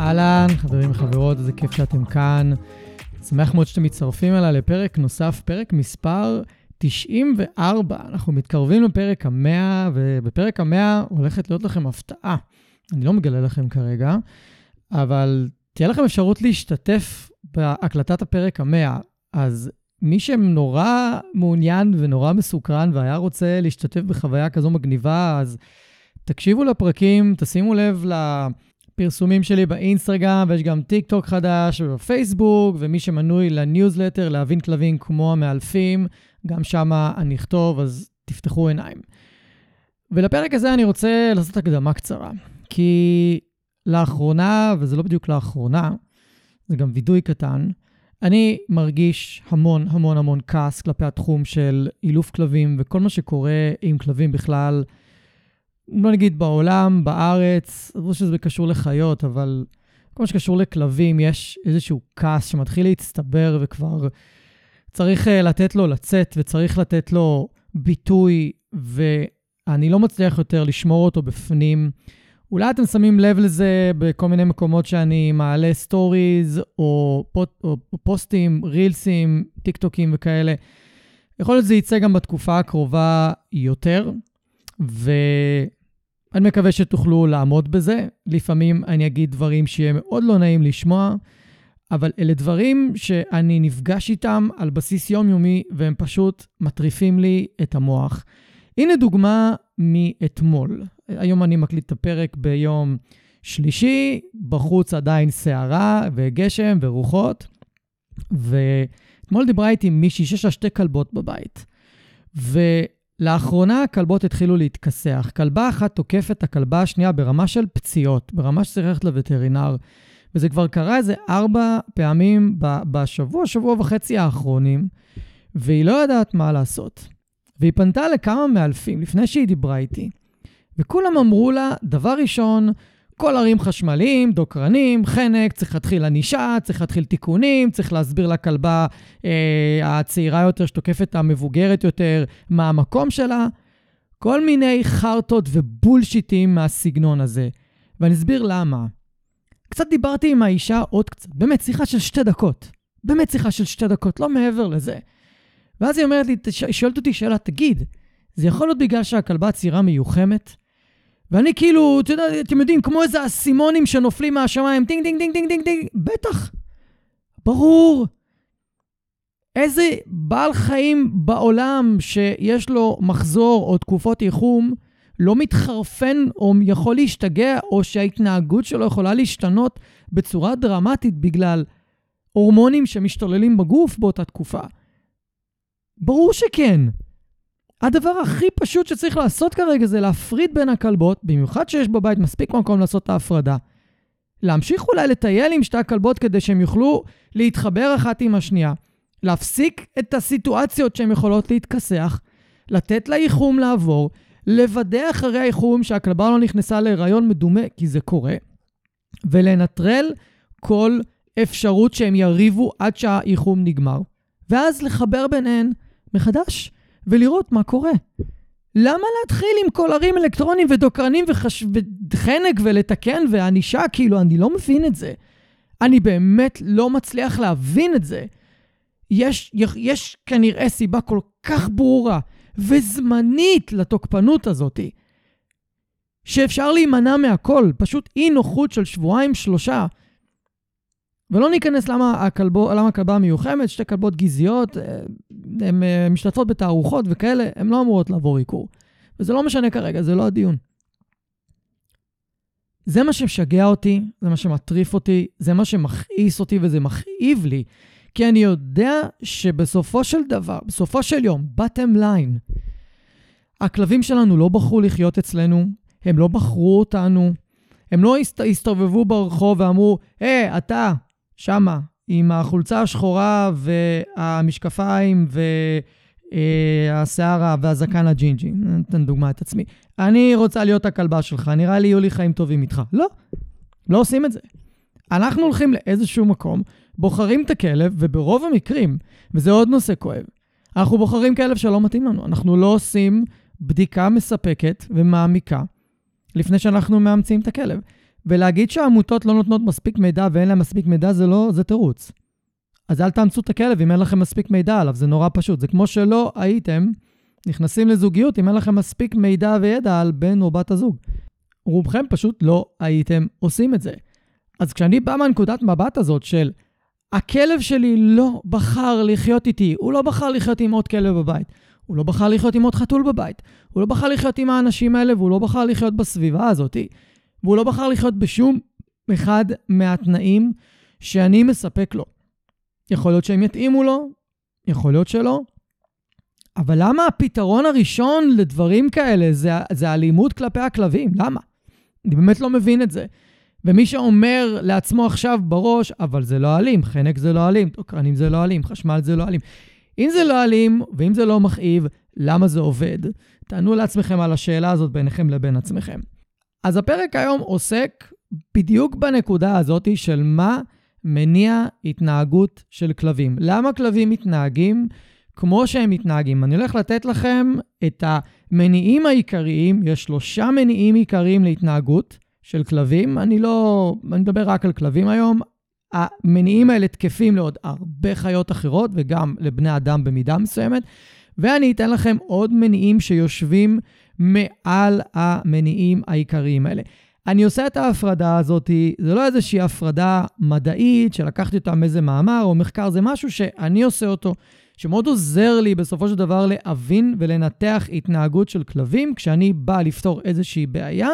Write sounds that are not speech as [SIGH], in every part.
אהלן, חברים וחברות, איזה כיף שאתם כאן. שמח מאוד שאתם מצטרפים אליי לפרק נוסף, פרק מספר 94. אנחנו מתקרבים לפרק המאה, ובפרק המאה הולכת להיות לכם הפתעה. אני לא מגלה לכם כרגע, אבל תהיה לכם אפשרות להשתתף בהקלטת הפרק המאה. אז מי שנורא מעוניין ונורא מסוקרן והיה רוצה להשתתף בחוויה כזו מגניבה, אז תקשיבו לפרקים, תשימו לב ל... לה... פרסומים שלי באינסטגרם, ויש גם טיק טוק חדש ובפייסבוק, ומי שמנוי לניוזלטר להבין כלבים כמו המאלפים, גם שם אני אכתוב, אז תפתחו עיניים. ולפרק הזה אני רוצה לעשות הקדמה קצרה, כי לאחרונה, וזה לא בדיוק לאחרונה, זה גם וידוי קטן, אני מרגיש המון המון המון כעס כלפי התחום של אילוף כלבים וכל מה שקורה עם כלבים בכלל. לא נגיד בעולם, בארץ, לא שזה קשור לחיות, אבל כל מה שקשור לכלבים, יש איזשהו כעס שמתחיל להצטבר וכבר צריך אה, לתת לו לצאת וצריך לתת לו ביטוי, ואני לא מצליח יותר לשמור אותו בפנים. אולי אתם שמים לב לזה בכל מיני מקומות שאני מעלה stories, או, פוט, או פוסטים, reelsים, טיק טוקים וכאלה. יכול להיות שזה יצא גם בתקופה הקרובה יותר, ו... אני מקווה שתוכלו לעמוד בזה. לפעמים אני אגיד דברים שיהיה מאוד לא נעים לשמוע, אבל אלה דברים שאני נפגש איתם על בסיס יומיומי, והם פשוט מטריפים לי את המוח. הנה דוגמה מאתמול. היום אני מקליט את הפרק ביום שלישי, בחוץ עדיין סערה וגשם ורוחות, ואתמול דיברה איתי מישהי שיש לה שתי כלבות בבית. ו... לאחרונה הכלבות התחילו להתכסח. כלבה אחת תוקפת את הכלבה השנייה ברמה של פציעות, ברמה שצריך ללכת לווטרינר. וזה כבר קרה איזה ארבע פעמים בשבוע, שבוע וחצי האחרונים, והיא לא יודעת מה לעשות. והיא פנתה לכמה מאלפים לפני שהיא דיברה איתי, וכולם אמרו לה, דבר ראשון, קולרים חשמליים, דוקרנים, חנק, צריך להתחיל ענישה, צריך להתחיל תיקונים, צריך להסביר לכלבה אה, הצעירה יותר שתוקפת המבוגרת יותר מה המקום שלה. כל מיני חרטות ובולשיטים מהסגנון הזה. ואני אסביר למה. קצת דיברתי עם האישה עוד קצת, באמת שיחה של שתי דקות. באמת שיחה של שתי דקות, לא מעבר לזה. ואז היא אומרת לי, שואלת אותי שאלה, תגיד, זה יכול להיות בגלל שהכלבה הצעירה מיוחמת? ואני כאילו, אתה יודע, אתם יודעים, כמו איזה אסימונים שנופלים מהשמיים, טינג, טינג, טינג, טינג, טינג, טינג, בטח, ברור. איזה בעל חיים בעולם שיש לו מחזור או תקופות יחום לא מתחרפן או יכול להשתגע, או שההתנהגות שלו יכולה להשתנות בצורה דרמטית בגלל הורמונים שמשתוללים בגוף באותה תקופה. ברור שכן. הדבר הכי פשוט שצריך לעשות כרגע זה להפריד בין הכלבות, במיוחד שיש בבית מספיק מקום לעשות את ההפרדה. להמשיך אולי לטייל עם שתי הכלבות כדי שהן יוכלו להתחבר אחת עם השנייה. להפסיק את הסיטואציות שהן יכולות להתכסח, לתת לאיחום לעבור, לוודא אחרי האיחום שהכלבה לא נכנסה להיריון מדומה, כי זה קורה, ולנטרל כל אפשרות שהם יריבו עד שהאיחום נגמר, ואז לחבר ביניהן מחדש. ולראות מה קורה. למה להתחיל עם קולרים אלקטרונים ודוקרנים וחש... וחנק ולתקן וענישה? כאילו, אני לא מבין את זה. אני באמת לא מצליח להבין את זה. יש, יש כנראה סיבה כל כך ברורה וזמנית לתוקפנות הזאת, שאפשר להימנע מהכל, פשוט אי נוחות של שבועיים-שלושה. ולא ניכנס למה, הכלבו, למה הכלבה מיוחמת, שתי כלבות גזעיות, הן משתתפות בתערוכות וכאלה, הן לא אמורות לעבור עיקור. וזה לא משנה כרגע, זה לא הדיון. זה מה שמשגע אותי, זה מה שמטריף אותי, זה מה שמכעיס אותי וזה מכאיב לי, כי אני יודע שבסופו של דבר, בסופו של יום, bottom line, הכלבים שלנו לא בחרו לחיות אצלנו, הם לא בחרו אותנו, הם לא הסתובבו ברחוב ואמרו, היי, hey, אתה, שמה, עם החולצה השחורה והמשקפיים והשיער והזקן הג'ינג'י. נתן דוגמא את עצמי. אני רוצה להיות הכלבה שלך, נראה לי יהיו לי חיים טובים איתך. לא, לא עושים את זה. אנחנו הולכים לאיזשהו מקום, בוחרים את הכלב, וברוב המקרים, וזה עוד נושא כואב, אנחנו בוחרים כלב שלא מתאים לנו. אנחנו לא עושים בדיקה מספקת ומעמיקה לפני שאנחנו מאמצים את הכלב. ולהגיד שהעמותות לא נותנות מספיק מידע ואין להן מספיק מידע זה לא, זה תירוץ. אז אל תאמצו את הכלב אם אין לכם מספיק מידע עליו, זה נורא פשוט. זה כמו שלא הייתם נכנסים לזוגיות אם אין לכם מספיק מידע וידע על בן או בת הזוג. רובכם פשוט לא הייתם עושים את זה. אז כשאני בא מהנקודת מבט הזאת של הכלב שלי לא בחר לחיות איתי, הוא לא בחר לחיות עם עוד כלב בבית, הוא לא בחר לחיות עם עוד חתול בבית, הוא לא בחר לחיות עם האנשים האלה והוא לא בחר לחיות בסביבה הזאת, והוא לא בחר לחיות בשום אחד מהתנאים שאני מספק לו. יכול להיות שהם יתאימו לו, יכול להיות שלא. אבל למה הפתרון הראשון לדברים כאלה זה, זה אלימות כלפי הכלבים? למה? אני באמת לא מבין את זה. ומי שאומר לעצמו עכשיו בראש, אבל זה לא אלים, חנק זה לא אלים, תוקרנים זה לא אלים, חשמל זה לא אלים. אם זה לא אלים ואם זה לא מכאיב, למה זה עובד? תענו לעצמכם על השאלה הזאת ביניכם לבין עצמכם. אז הפרק היום עוסק בדיוק בנקודה הזאת של מה מניע התנהגות של כלבים. למה כלבים מתנהגים כמו שהם מתנהגים? אני הולך לתת לכם את המניעים העיקריים, יש שלושה מניעים עיקריים להתנהגות של כלבים. אני לא, אני מדבר רק על כלבים היום. המניעים האלה תקפים לעוד הרבה חיות אחרות וגם לבני אדם במידה מסוימת. ואני אתן לכם עוד מניעים שיושבים מעל המניעים העיקריים האלה. אני עושה את ההפרדה הזאת, זה לא איזושהי הפרדה מדעית שלקחתי אותה מאיזה מאמר או מחקר, זה משהו שאני עושה אותו, שמאוד עוזר לי בסופו של דבר להבין ולנתח התנהגות של כלבים כשאני בא לפתור איזושהי בעיה,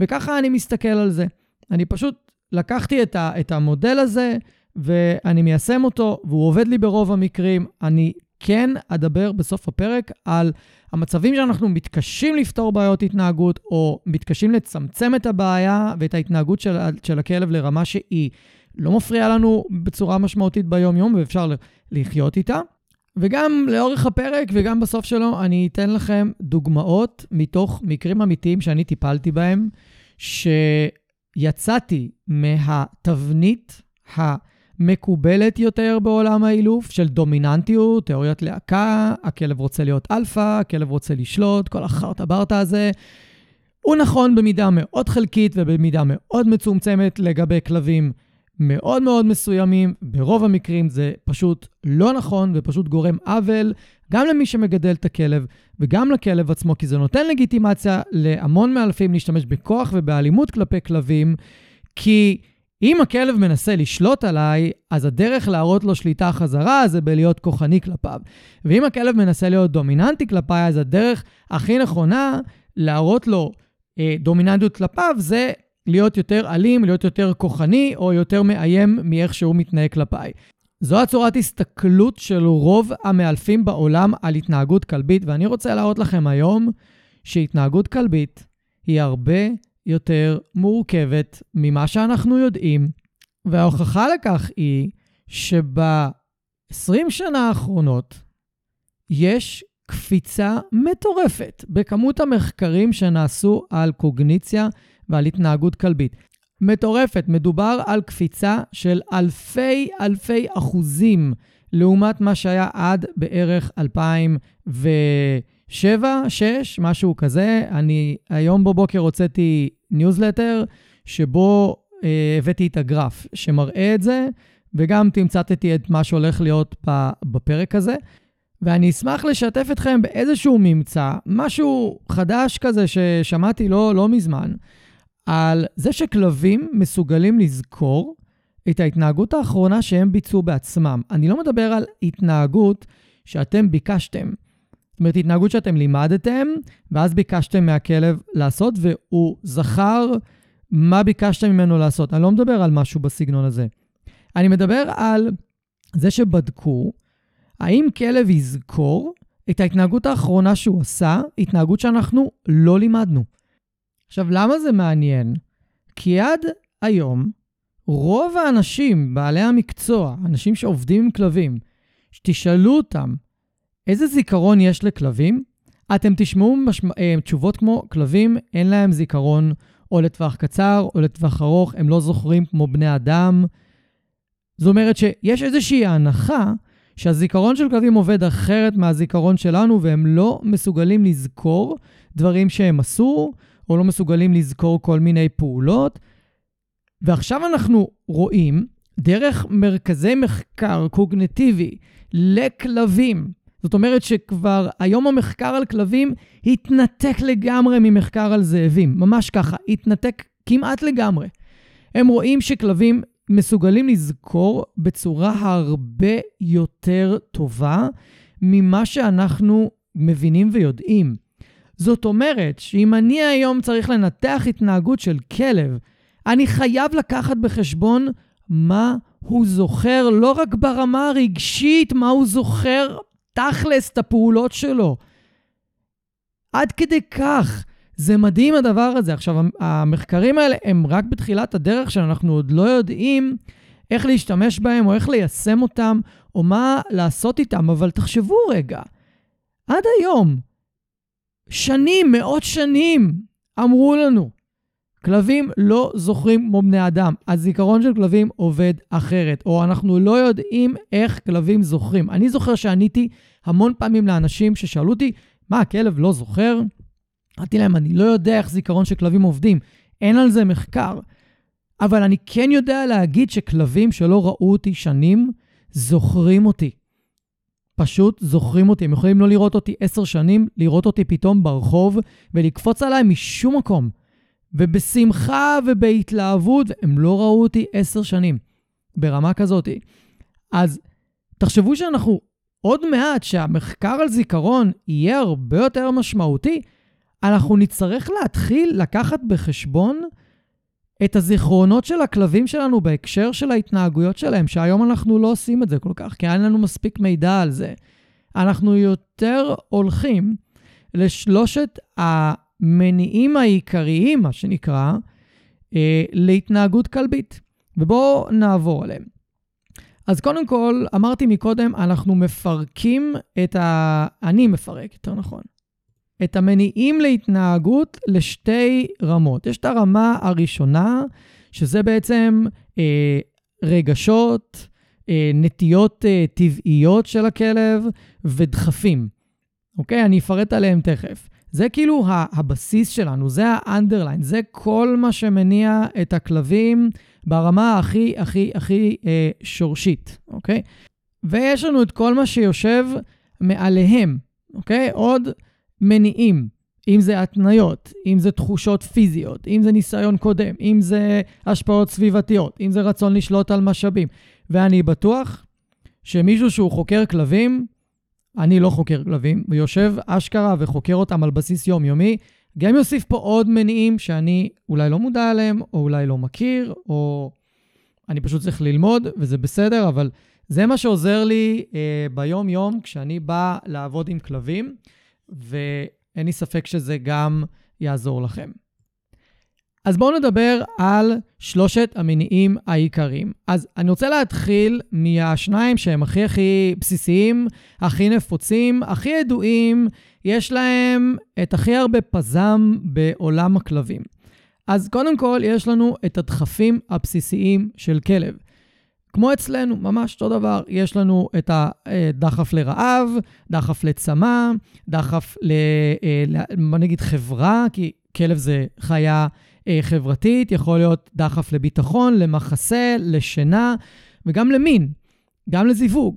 וככה אני מסתכל על זה. אני פשוט לקחתי את, ה, את המודל הזה ואני מיישם אותו, והוא עובד לי ברוב המקרים. אני כן אדבר בסוף הפרק על המצבים שאנחנו מתקשים לפתור בעיות התנהגות, או מתקשים לצמצם את הבעיה ואת ההתנהגות של, של הכלב לרמה שהיא לא מפריעה לנו בצורה משמעותית ביום-יום, ואפשר לחיות איתה. וגם לאורך הפרק וגם בסוף שלו, אני אתן לכם דוגמאות מתוך מקרים אמיתיים שאני טיפלתי בהם, שיצאתי מהתבנית ה... מקובלת יותר בעולם האילוף של דומיננטיות, תיאוריית להקה, הכלב רוצה להיות אלפא, הכלב רוצה לשלוט, כל החרטה ברטה הזה. הוא נכון במידה מאוד חלקית ובמידה מאוד מצומצמת לגבי כלבים מאוד מאוד מסוימים. ברוב המקרים זה פשוט לא נכון ופשוט גורם עוול גם למי שמגדל את הכלב וגם לכלב עצמו, כי זה נותן לגיטימציה להמון מאלפים להשתמש בכוח ובאלימות כלפי כלבים, כי אם הכלב מנסה לשלוט עליי, אז הדרך להראות לו שליטה חזרה זה בלהיות כוחני כלפיו. ואם הכלב מנסה להיות דומיננטי כלפיי, אז הדרך הכי נכונה להראות לו אה, דומיננטיות כלפיו זה להיות יותר אלים, להיות יותר כוחני, או יותר מאיים מאיך שהוא מתנהג כלפיי. זו הצורת הסתכלות של רוב המאלפים בעולם על התנהגות כלבית, ואני רוצה להראות לכם היום שהתנהגות כלבית היא הרבה יותר מורכבת ממה שאנחנו יודעים, וההוכחה לכך היא שב-20 שנה האחרונות יש קפיצה מטורפת בכמות המחקרים שנעשו על קוגניציה ועל התנהגות כלבית. מטורפת, מדובר על קפיצה של אלפי אלפי אחוזים לעומת מה שהיה עד בערך 2000 ו... שבע, שש, משהו כזה. אני היום בבוקר הוצאתי ניוזלטר, שבו אה, הבאתי את הגרף שמראה את זה, וגם תמצתתי את מה שהולך להיות בפרק הזה. ואני אשמח לשתף אתכם באיזשהו ממצא, משהו חדש כזה ששמעתי לא, לא מזמן, על זה שכלבים מסוגלים לזכור את ההתנהגות האחרונה שהם ביצעו בעצמם. אני לא מדבר על התנהגות שאתם ביקשתם. זאת אומרת, התנהגות שאתם לימדתם, ואז ביקשתם מהכלב לעשות, והוא זכר מה ביקשתם ממנו לעשות. אני לא מדבר על משהו בסגנון הזה. אני מדבר על זה שבדקו האם כלב יזכור את ההתנהגות האחרונה שהוא עשה, התנהגות שאנחנו לא לימדנו. עכשיו, למה זה מעניין? כי עד היום, רוב האנשים, בעלי המקצוע, אנשים שעובדים עם כלבים, שתשאלו אותם איזה זיכרון יש לכלבים, אתם תשמעו משמע, אה, תשובות כמו כלבים, אין להם זיכרון או לטווח קצר או לטווח ארוך, הם לא זוכרים כמו בני אדם. זאת אומרת שיש איזושהי הנחה שהזיכרון של כלבים עובד אחרת מהזיכרון שלנו, והם לא מסוגלים לזכור דברים שהם עשו, או לא מסוגלים לזכור כל מיני פעולות. ועכשיו אנחנו רואים, דרך מרכזי מחקר קוגנטיבי לכלבים, זאת אומרת שכבר היום המחקר על כלבים התנתק לגמרי ממחקר על זאבים, ממש ככה, התנתק כמעט לגמרי. הם רואים שכלבים מסוגלים לזכור בצורה הרבה יותר טובה ממה שאנחנו מבינים ויודעים. זאת אומרת שאם אני היום צריך לנתח התנהגות של כלב, אני חייב לקחת בחשבון מה הוא זוכר, לא רק ברמה הרגשית, מה הוא זוכר תכלס את הפעולות שלו. עד כדי כך. זה מדהים הדבר הזה. עכשיו, המחקרים האלה הם רק בתחילת הדרך שאנחנו עוד לא יודעים איך להשתמש בהם או איך ליישם אותם או מה לעשות איתם, אבל תחשבו רגע, עד היום, שנים, מאות שנים, אמרו לנו, כלבים לא זוכרים כמו בני אדם. הזיכרון של כלבים עובד אחרת, או אנחנו לא יודעים איך כלבים זוכרים. אני זוכר שעניתי המון פעמים לאנשים ששאלו אותי, מה, הכלב לא זוכר? אמרתי להם, אני לא יודע איך זיכרון של כלבים עובדים, אין על זה מחקר. אבל אני כן יודע להגיד שכלבים שלא ראו אותי שנים, זוכרים אותי. פשוט זוכרים אותי. הם יכולים לא לראות אותי עשר שנים, לראות אותי פתאום ברחוב ולקפוץ עליי משום מקום. ובשמחה ובהתלהבות, הם לא ראו אותי עשר שנים. ברמה כזאת. אז תחשבו שאנחנו עוד מעט, שהמחקר על זיכרון יהיה הרבה יותר משמעותי, אנחנו נצטרך להתחיל לקחת בחשבון את הזיכרונות של הכלבים שלנו בהקשר של ההתנהגויות שלהם, שהיום אנחנו לא עושים את זה כל כך, כי אין לנו מספיק מידע על זה. אנחנו יותר הולכים לשלושת המניעים העיקריים, מה שנקרא, אה, להתנהגות כלבית. ובואו נעבור עליהם. אז קודם כל, אמרתי מקודם, אנחנו מפרקים את ה... אני מפרק, יותר נכון. את המניעים להתנהגות לשתי רמות. יש את הרמה הראשונה, שזה בעצם אה, רגשות, אה, נטיות אה, טבעיות של הכלב ודחפים. אוקיי? אני אפרט עליהם תכף. זה כאילו הבסיס שלנו, זה ה-underline, זה כל מה שמניע את הכלבים ברמה הכי הכי הכי אה, שורשית, אוקיי? ויש לנו את כל מה שיושב מעליהם, אוקיי? עוד מניעים, אם זה התניות, אם זה תחושות פיזיות, אם זה ניסיון קודם, אם זה השפעות סביבתיות, אם זה רצון לשלוט על משאבים. ואני בטוח שמישהו שהוא חוקר כלבים, אני לא חוקר כלבים, ויושב אשכרה וחוקר אותם על בסיס יומיומי, גם יוסיף פה עוד מניעים שאני אולי לא מודע עליהם, או אולי לא מכיר, או אני פשוט צריך ללמוד, וזה בסדר, אבל זה מה שעוזר לי אה, ביום-יום כשאני בא לעבוד עם כלבים. ואין לי ספק שזה גם יעזור לכם. אז בואו נדבר על שלושת המניעים העיקריים. אז אני רוצה להתחיל מהשניים שהם הכי הכי בסיסיים, הכי נפוצים, הכי ידועים, יש להם את הכי הרבה פזם בעולם הכלבים. אז קודם כל, יש לנו את הדחפים הבסיסיים של כלב. כמו אצלנו, ממש אותו דבר. יש לנו את הדחף לרעב, דחף לצמא, דחף ל... אה, בוא נגיד חברה, כי כלב זה חיה אה, חברתית, יכול להיות דחף לביטחון, למחסה, לשינה, וגם למין, גם לזיווג.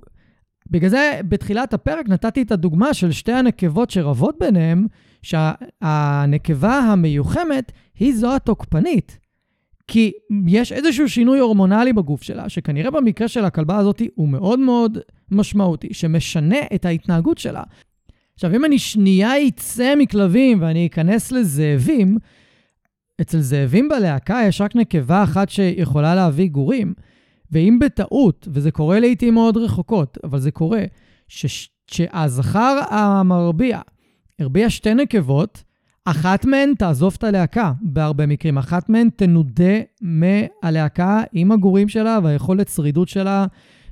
בגלל זה בתחילת הפרק נתתי את הדוגמה של שתי הנקבות שרבות ביניהן, שהנקבה המיוחמת היא זו התוקפנית. כי יש איזשהו שינוי הורמונלי בגוף שלה, שכנראה במקרה של הכלבה הזאת הוא מאוד מאוד משמעותי, שמשנה את ההתנהגות שלה. עכשיו, אם אני שנייה אצא מכלבים ואני אכנס לזאבים, אצל זאבים בלהקה יש רק נקבה אחת שיכולה להביא גורים. ואם בטעות, וזה קורה לעיתים מאוד רחוקות, אבל זה קורה, ש, שהזכר המרביע הרביע שתי נקבות, אחת מהן תעזוב את הלהקה בהרבה מקרים. אחת מהן תנודה מהלהקה עם הגורים שלה והיכולת שרידות שלה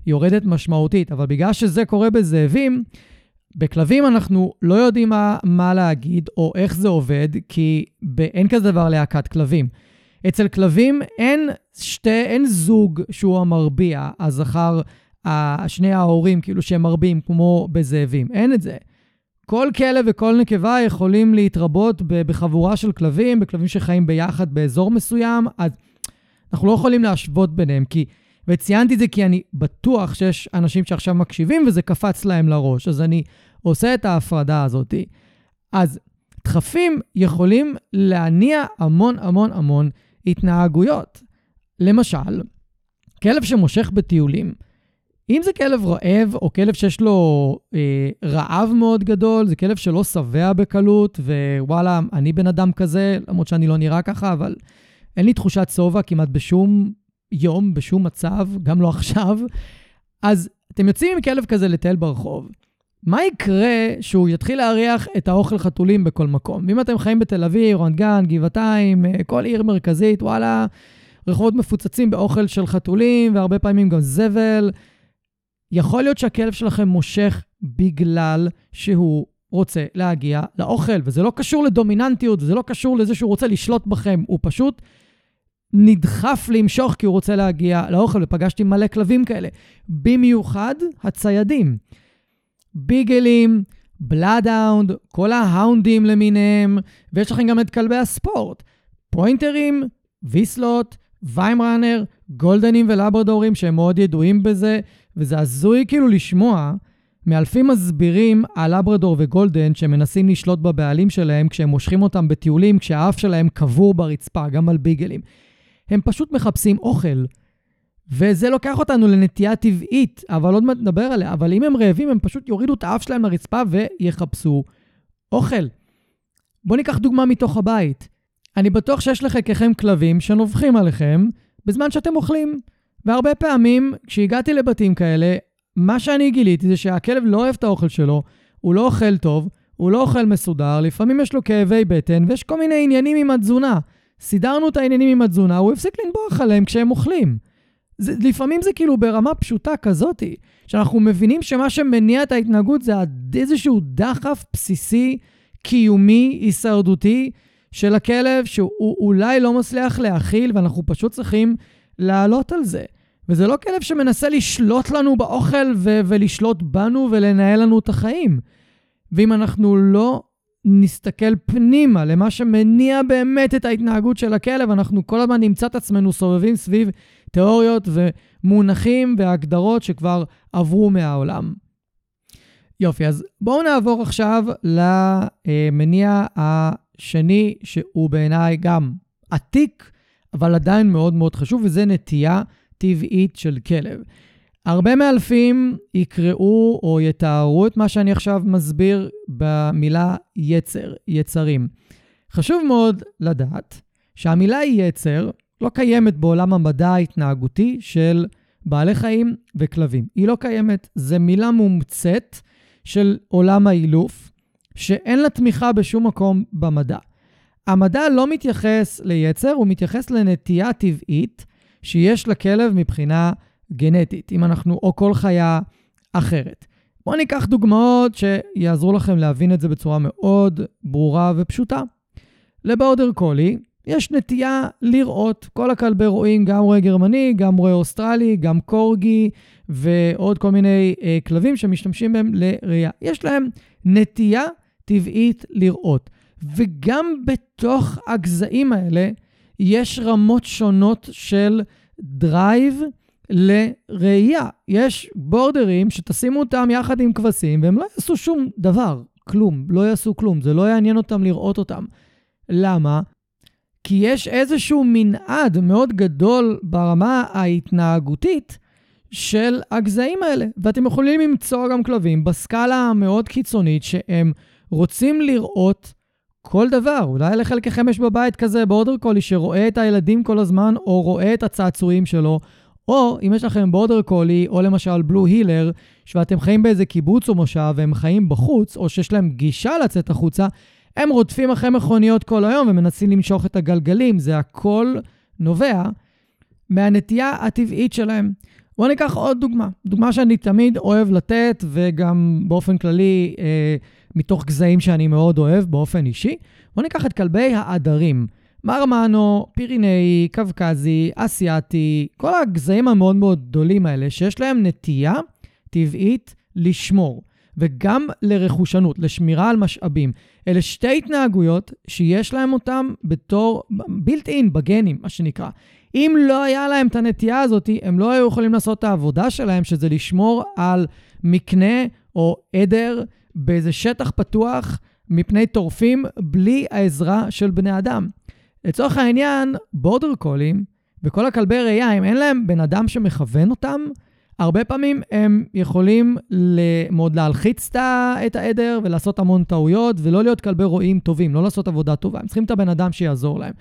יורדת משמעותית. אבל בגלל שזה קורה בזאבים, בכלבים אנחנו לא יודעים מה, מה להגיד או איך זה עובד, כי אין כזה דבר להקת כלבים. אצל כלבים אין, שתי, אין זוג שהוא המרביע, הזכר, שני ההורים, כאילו שהם מרביעים, כמו בזאבים. אין את זה. כל כלב וכל נקבה יכולים להתרבות בחבורה של כלבים, בכלבים שחיים ביחד באזור מסוים, אז אנחנו לא יכולים להשוות ביניהם, כי... וציינתי את זה כי אני בטוח שיש אנשים שעכשיו מקשיבים וזה קפץ להם לראש, אז אני עושה את ההפרדה הזאת. אז דחפים יכולים להניע המון המון המון התנהגויות. למשל, כלב שמושך בטיולים, אם זה כלב רעב או כלב שיש לו אה, רעב מאוד גדול, זה כלב שלא שבע בקלות, ווואלה, אני בן אדם כזה, למרות שאני לא נראה ככה, אבל אין לי תחושת שובע כמעט בשום יום, בשום מצב, גם לא עכשיו. אז אתם יוצאים עם כלב כזה לטייל ברחוב. מה יקרה שהוא יתחיל להריח את האוכל חתולים בכל מקום? אם אתם חיים בתל אביב, רמת גן, גבעתיים, אה, כל עיר מרכזית, וואלה, רחובות מפוצצים באוכל של חתולים, והרבה פעמים גם זבל. יכול להיות שהכלב שלכם מושך בגלל שהוא רוצה להגיע לאוכל, וזה לא קשור לדומיננטיות, וזה לא קשור לזה שהוא רוצה לשלוט בכם, הוא פשוט נדחף למשוך כי הוא רוצה להגיע לאוכל, ופגשתי מלא כלבים כאלה. במיוחד הציידים. ביגלים, בלאדהאונד, כל ההאונדים למיניהם, ויש לכם גם את כלבי הספורט. פוינטרים, ויסלוט, ויימראנר, גולדנים ולברדורים שהם מאוד ידועים בזה, וזה הזוי כאילו לשמוע מאלפים מסבירים על לברדור וגולדן שמנסים לשלוט בבעלים שלהם כשהם מושכים אותם בטיולים, כשהאף שלהם קבור ברצפה, גם על ביגלים. הם פשוט מחפשים אוכל. וזה לוקח אותנו לנטייה טבעית, אבל עוד מעט נדבר עליה. אבל אם הם רעבים, הם פשוט יורידו את האף שלהם לרצפה ויחפשו אוכל. בואו ניקח דוגמה מתוך הבית. אני בטוח שיש לחלקכם כלבים שנובחים עליכם בזמן שאתם אוכלים. והרבה פעמים, כשהגעתי לבתים כאלה, מה שאני גיליתי זה שהכלב לא אוהב את האוכל שלו, הוא לא אוכל טוב, הוא לא אוכל מסודר, לפעמים יש לו כאבי בטן, ויש כל מיני עניינים עם התזונה. סידרנו את העניינים עם התזונה, הוא הפסיק לנבוח עליהם כשהם אוכלים. זה, לפעמים זה כאילו ברמה פשוטה כזאתי, שאנחנו מבינים שמה שמניע את ההתנהגות זה איזשהו דחף בסיסי, קיומי, הישרדותי, של הכלב, שהוא אולי לא מצליח להכיל, ואנחנו פשוט צריכים לעלות על זה. וזה לא כלב שמנסה לשלוט לנו באוכל ו- ולשלוט בנו ולנהל לנו את החיים. ואם אנחנו לא נסתכל פנימה למה שמניע באמת את ההתנהגות של הכלב, אנחנו כל הזמן נמצא את עצמנו סובבים סביב תיאוריות ומונחים והגדרות שכבר עברו מהעולם. יופי, אז בואו נעבור עכשיו למניע השני, שהוא בעיניי גם עתיק, אבל עדיין מאוד מאוד חשוב, וזה נטייה טבעית של כלב. הרבה מאלפים יקראו או יתארו את מה שאני עכשיו מסביר במילה יצר, יצרים. חשוב מאוד לדעת שהמילה יצר לא קיימת בעולם המדע ההתנהגותי של בעלי חיים וכלבים. היא לא קיימת, זו מילה מומצאת של עולם האילוף, שאין לה תמיכה בשום מקום במדע. המדע לא מתייחס ליצר, הוא מתייחס לנטייה טבעית שיש לכלב מבחינה גנטית, אם אנחנו, או כל חיה אחרת. בואו ניקח דוגמאות שיעזרו לכם להבין את זה בצורה מאוד ברורה ופשוטה. לבורדר קולי יש נטייה לרעות, כל הכלבי רועים, גם רועה גרמני, גם רועה אוסטרלי, גם קורגי ועוד כל מיני אה, כלבים שמשתמשים בהם לרעייה. יש להם נטייה טבעית לרעות. וגם בתוך הגזעים האלה יש רמות שונות של drive לרעייה. יש בורדרים שתשימו אותם יחד עם כבשים והם לא יעשו שום דבר, כלום, לא יעשו כלום, זה לא יעניין אותם לראות אותם. למה? כי יש איזשהו מנעד מאוד גדול ברמה ההתנהגותית של הגזעים האלה. ואתם יכולים למצוא גם כלבים בסקאלה המאוד קיצונית שהם רוצים לראות כל דבר. אולי לחלקכם יש בבית כזה בורדר קולי שרואה את הילדים כל הזמן, או רואה את הצעצועים שלו, או אם יש לכם בורדר קולי, או למשל בלו הילר, שאתם חיים באיזה קיבוץ או מושב והם חיים בחוץ, או שיש להם גישה לצאת החוצה, הם רודפים אחרי מכוניות כל היום ומנסים למשוך את הגלגלים. זה הכל נובע מהנטייה הטבעית שלהם. בואו ניקח עוד דוגמה. דוגמה שאני תמיד אוהב לתת, וגם באופן כללי, אה, מתוך גזעים שאני מאוד אוהב באופן אישי. בואו ניקח את כלבי העדרים. מרמנו, פירינאי, קווקזי, אסיאתי, כל הגזעים המאוד מאוד גדולים האלה, שיש להם נטייה טבעית לשמור, וגם לרכושנות, לשמירה על משאבים. אלה שתי התנהגויות שיש להם אותם בתור בילט אין בגנים, מה שנקרא. אם לא היה להם את הנטייה הזאת, הם לא היו יכולים לעשות את העבודה שלהם, שזה לשמור על מקנה או עדר באיזה שטח פתוח מפני טורפים בלי העזרה של בני אדם. לצורך העניין, בורדר קולים וכל הכלבי ראייה, אם אין להם בן אדם שמכוון אותם, הרבה פעמים הם יכולים מאוד להלחיץ את העדר ולעשות המון טעויות, ולא להיות כלבי רועים טובים, לא לעשות עבודה טובה. הם צריכים את הבן אדם שיעזור להם.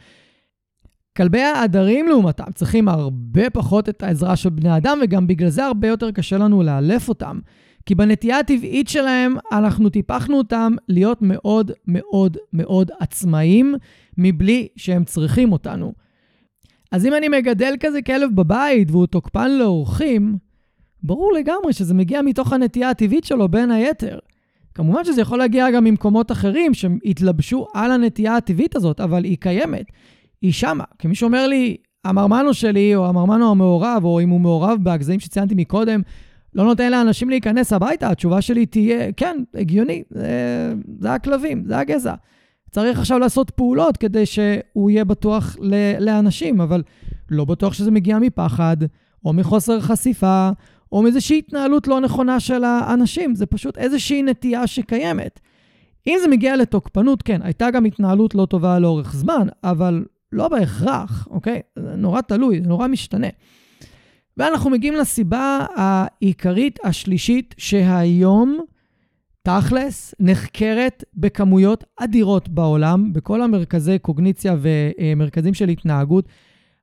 כלבי העדרים, לעומתם, צריכים הרבה פחות את העזרה של בני אדם, וגם בגלל זה הרבה יותר קשה לנו לאלף אותם. כי בנטייה הטבעית שלהם, אנחנו טיפחנו אותם להיות מאוד מאוד מאוד עצמאיים, מבלי שהם צריכים אותנו. אז אם אני מגדל כזה כלב בבית והוא תוקפן לאורחים, ברור לגמרי שזה מגיע מתוך הנטייה הטבעית שלו בין היתר. כמובן שזה יכול להגיע גם ממקומות אחרים שהתלבשו על הנטייה הטבעית הזאת, אבל היא קיימת. היא שמה. כי מי שאומר לי, המרמנו שלי, או המרמנו המעורב, או אם הוא מעורב בהגזעים שציינתי מקודם, לא נותן לאנשים להיכנס הביתה, התשובה שלי תהיה, כן, הגיוני, זה, זה הכלבים, זה הגזע. צריך עכשיו לעשות פעולות כדי שהוא יהיה בטוח ל- לאנשים, אבל לא בטוח שזה מגיע מפחד, או מחוסר חשיפה, או מאיזושהי התנהלות לא נכונה של האנשים. זה פשוט איזושהי נטייה שקיימת. אם זה מגיע לתוקפנות, כן, הייתה גם התנהלות לא טובה לאורך זמן, אבל לא בהכרח, אוקיי? זה נורא תלוי, זה נורא משתנה. ואנחנו מגיעים לסיבה העיקרית השלישית שהיום, תכלס, נחקרת בכמויות אדירות בעולם, בכל המרכזי קוגניציה ומרכזים של התנהגות.